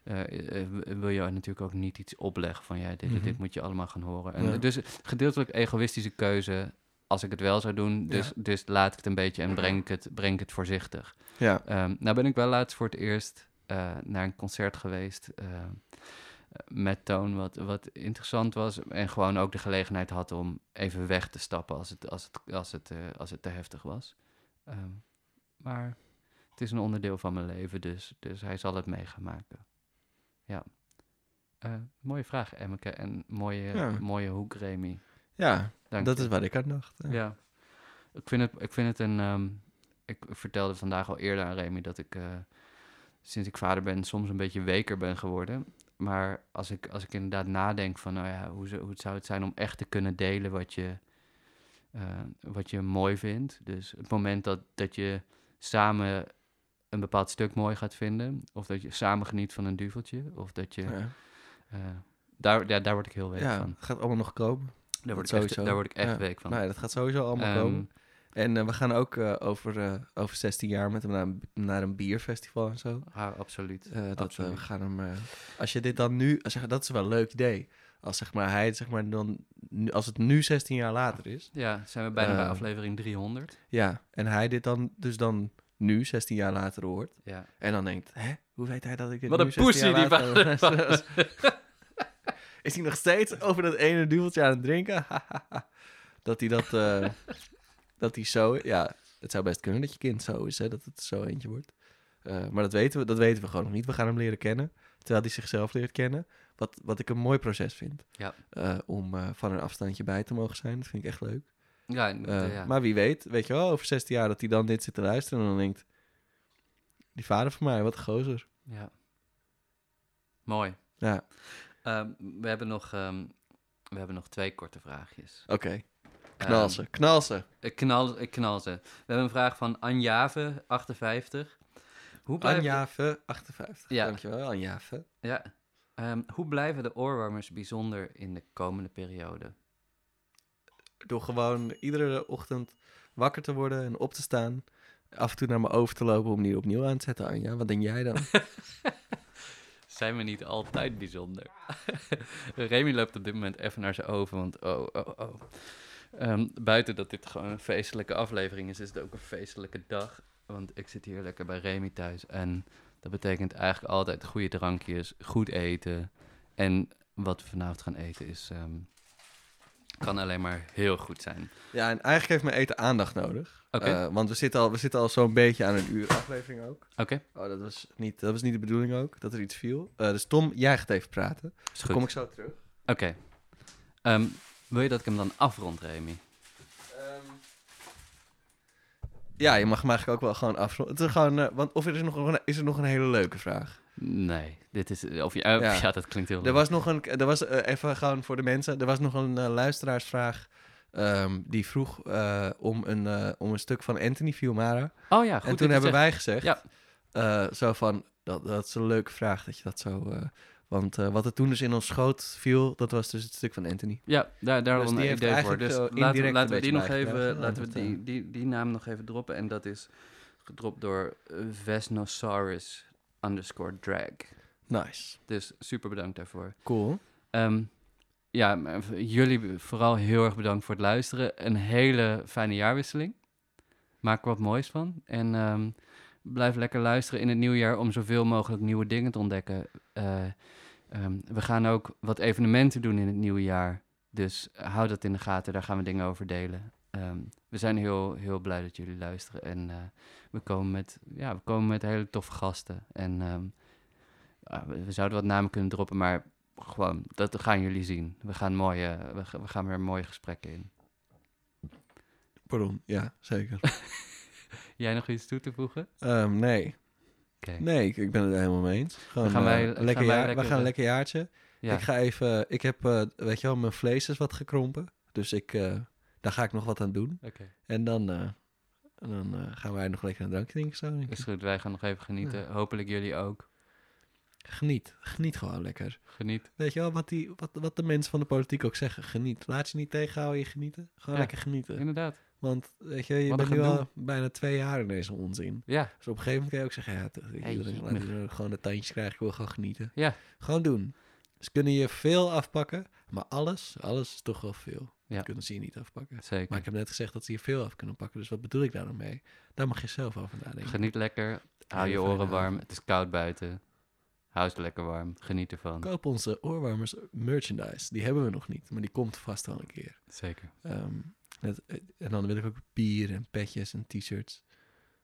eh, eh, wil je natuurlijk ook niet iets opleggen van... ja, dit, Mhm. dit moet je allemaal gaan horen. En Ja. Dus gedeeltelijk egoïstische keuze als ik het wel zou doen. Dus, Ja. dus laat ik het een beetje en breng ik het, breng ik het voorzichtig. Ja. Ehm, nou ben ik wel laatst voor het eerst naar een concert geweest eh, met Toon, wat, wat interessant was. En gewoon ook de gelegenheid had om even weg te stappen als het, als het, als het, eh, als het te heftig was. Ehm, maar het is een onderdeel van mijn leven, dus, dus hij zal het mee gaan maken. Ja. Eh, mooie vraag, Emmeke. En mooie, Ja. mooie hoek, Remy. Ja, Dank dat je. is wat ik aan dacht. Ja. Ja. Ik vind het, ik vind het een. ehm, ik vertelde vandaag al eerder aan Remy dat ik. eh, sinds ik vader ben, soms een beetje weker ben geworden. Maar als ik, als ik inderdaad nadenk van. Nou ja, hoe, zou- hoe zou het zijn om echt te kunnen delen wat je. eh, wat je mooi vindt. Dus het moment dat, dat je samen een bepaald stuk mooi gaat vinden. Of dat je samen geniet van een duveltje. Of dat je. Ja. eh, daar, ja, daar word ik heel week Ja, van. het gaat allemaal nog komen. Daar word, ik sowieso. echt, daar word ik echt Ja. week van. Ja, dat gaat sowieso allemaal Ehm, komen. En eh, we gaan ook eh, over, eh, over 16 jaar met hem naar een, naar een bierfestival en zo. Ja, absoluut. Dat, Absoluut. we gaan hem... als je dit dan nu... Zeg, dat is wel een leuk idee. Als zeg maar hij, zeg maar dan... nu- Als het nu 16 jaar later is. Ja, zijn we bijna bij aflevering 300. Ja, en hij dit dan dus dan nu 16 jaar later hoort. Ja. En dan denkt, hè? Hoe weet hij dat ik dit Wat nu een 16 poesie die later- Is hij nog steeds over dat ene duveltje aan het drinken? dat hij dat... dat hij zo... Ja, het zou best kunnen dat je kind zo is, hè? Dat het zo eentje wordt. Eh, maar dat weten, we, dat weten we gewoon nog niet. We gaan hem leren kennen. Terwijl hij zichzelf leert kennen. Wat, wat ik een mooi proces vind. Ja. Eh, om eh, van een afstandje bij te mogen zijn. Dat vind ik echt leuk. Ja. Maar wie weet, weet je wel, over 16 jaar dat hij dan dit zit te luisteren en dan denkt... Die vader van mij, wat een gozer. ja. Mooi. Ja, Ehm, we, hebben nog, ehm, we hebben nog twee korte vraagjes. oké. Knal Ehm, ze, knal ze. ik, knal, ik knal ze. We hebben een vraag van Anjave, 58. Hoe blijven, Anjave, 58. Ja. Dankjewel, Anjave. ja, Ehm, hoe blijven de oorwarmers bijzonder in de komende periode? Door gewoon iedere ochtend wakker te worden en op te staan. Af en toe naar mijn oven te lopen om die opnieuw aan te zetten, Anja. Wat denk jij dan? Zijn we niet altijd bijzonder? Remy loopt op dit moment even naar zijn oven, want oh, oh, oh. Ehm, buiten dat dit gewoon een feestelijke aflevering is, is het ook een feestelijke dag. Want ik zit hier lekker bij Remy thuis en dat betekent eigenlijk altijd goede drankjes, goed eten. En wat we vanavond gaan eten is, ehm, kan alleen maar heel goed zijn. ja, en eigenlijk heeft mijn eten aandacht nodig. Eh, want we zitten al, we zitten al zo'n beetje aan een uur aflevering ook. Oké, Oh, dat was, niet, dat was niet de bedoeling ook, dat er iets viel. Eh, dus Tom, jij gaat even praten. is Dan kom ik zo terug. Oké. Ehm, wil je dat ik hem dan afrond, Remy? Ja, je mag hem eigenlijk ook wel gewoon afronden. Het is gewoon, eh, want of er is nog een, is er nog een hele leuke vraag. Nee, dit is... Of, ja, ja. Ja. dat klinkt heel Er leuk. was nog een, er was eh, even gewoon voor de mensen, er was nog een eh, luisteraarsvraag ehm, die vroeg eh, om, een, eh, om een stuk van Anthony Fiumara. Oh ja, goed. en toen hebben wij gezegd, Ja. eh, zo van, dat, dat is een leuke vraag dat je dat zo... eh, want eh, wat er toen dus in ons schoot viel, dat was dus het stuk van Anthony. Ja, daar, daar Dus hadden we die een heeft idee voor. eigenlijk Dus laten, we- indirect laten we die nog even, laten we Ja, dat, die, die, die naam nog even droppen. En dat is gedropt door eh, Vesnosaurus underscore drag. Nice. Dus super bedankt daarvoor. Cool. Ehm, ja, jullie vooral heel erg bedankt voor het luisteren. Een hele fijne jaarwisseling. Maak er wat moois van. En ehm, blijf lekker luisteren in het nieuwjaar om zoveel mogelijk nieuwe dingen te ontdekken. Eh, ehm, we gaan ook wat evenementen doen in het nieuwe jaar. Dus hou dat in de gaten, daar gaan we dingen over delen. Ehm, we zijn heel, heel blij dat jullie luisteren. En eh, we, komen met, ja, we komen met hele toffe gasten. En ehm, we, zouden wat namen kunnen droppen, maar gewoon, dat gaan jullie zien. We gaan, mooie, we, we gaan weer mooie gesprekken in. Pardon, ja, zeker. Jij nog iets toe te voegen? Ehm, nee. Nee, ik, ik ben het er helemaal mee eens. Gewoon, gaan wij- eh, gaan lekker wij jaar, lekker, we gaan een lekker jaartje. Ja. Ik ga even, ik heb, eh, weet je wel, mijn vlees is wat gekrompen. Dus ik, eh, daar ga ik nog wat aan doen. Oké. En dan, en dan gaan wij nog lekker een drankje drinken. Zo. Is goed, wij gaan nog even genieten. Hopelijk jullie ook. Geniet. Geniet gewoon lekker. Geniet. Weet je wel, wat, die, wat, wat de mensen van de politiek ook zeggen. Geniet. Laat je niet tegenhouden in genieten. Gewoon Ja. lekker genieten. Inderdaad. Want weet je, je bent nu al bijna twee jaar in deze onzin. Ja, Dus op een gegeven moment kan je ook zeggen, ja, toch, Hey, iedereen gewoon de tandjes krijgen. Ik wil gewoon genieten. Ja. Gewoon doen. Ze kunnen je veel afpakken, maar alles, alles is toch wel veel. Ja. Dat kunnen ze je niet afpakken. zeker. Maar ik heb net gezegd dat ze je veel af kunnen pakken. Dus wat bedoel ik daar dan mee? Daar mag je zelf over nadenken. Geniet lekker. Hou je oren warm. Het is koud buiten. Hou ze lekker warm. Geniet ervan. Koop onze oorwarmers merchandise. Die hebben we nog niet, maar die komt vast wel een keer. Zeker. Ehm, eh, en dan wil ik ook bier en petjes en t-shirts.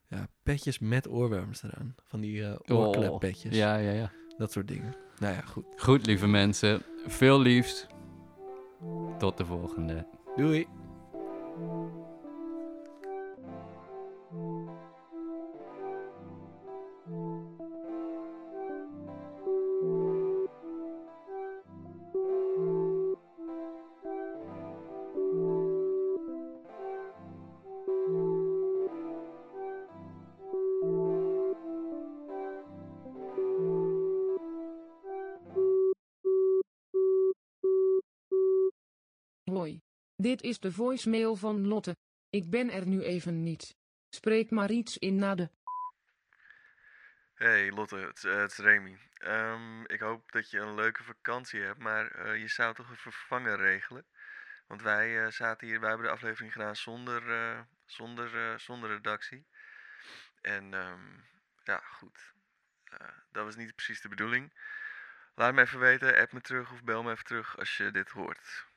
Ja, petjes met oorwarmers eraan. Van die eh oorkleppetjes. Oh, Ja, ja, ja. Dat soort dingen. Nou ja, goed. Goed, lieve mensen. Veel liefst. Tot de volgende. Doei. Dit is de voicemail van Lotte. Ik ben er nu even niet. Spreek maar iets in na de. Hey Lotte, het, is- eh, is Remy. Ehm, ik hoop dat je een leuke vakantie hebt, maar eh, je zou toch een vervanger regelen? Want wij eh, zaten hier, wij hebben de aflevering gedaan zonder, zonder, zonder redactie. En ehm, ja, goed. Dat was niet precies de bedoeling. Laat me even weten, app me terug of bel me even terug als je dit hoort.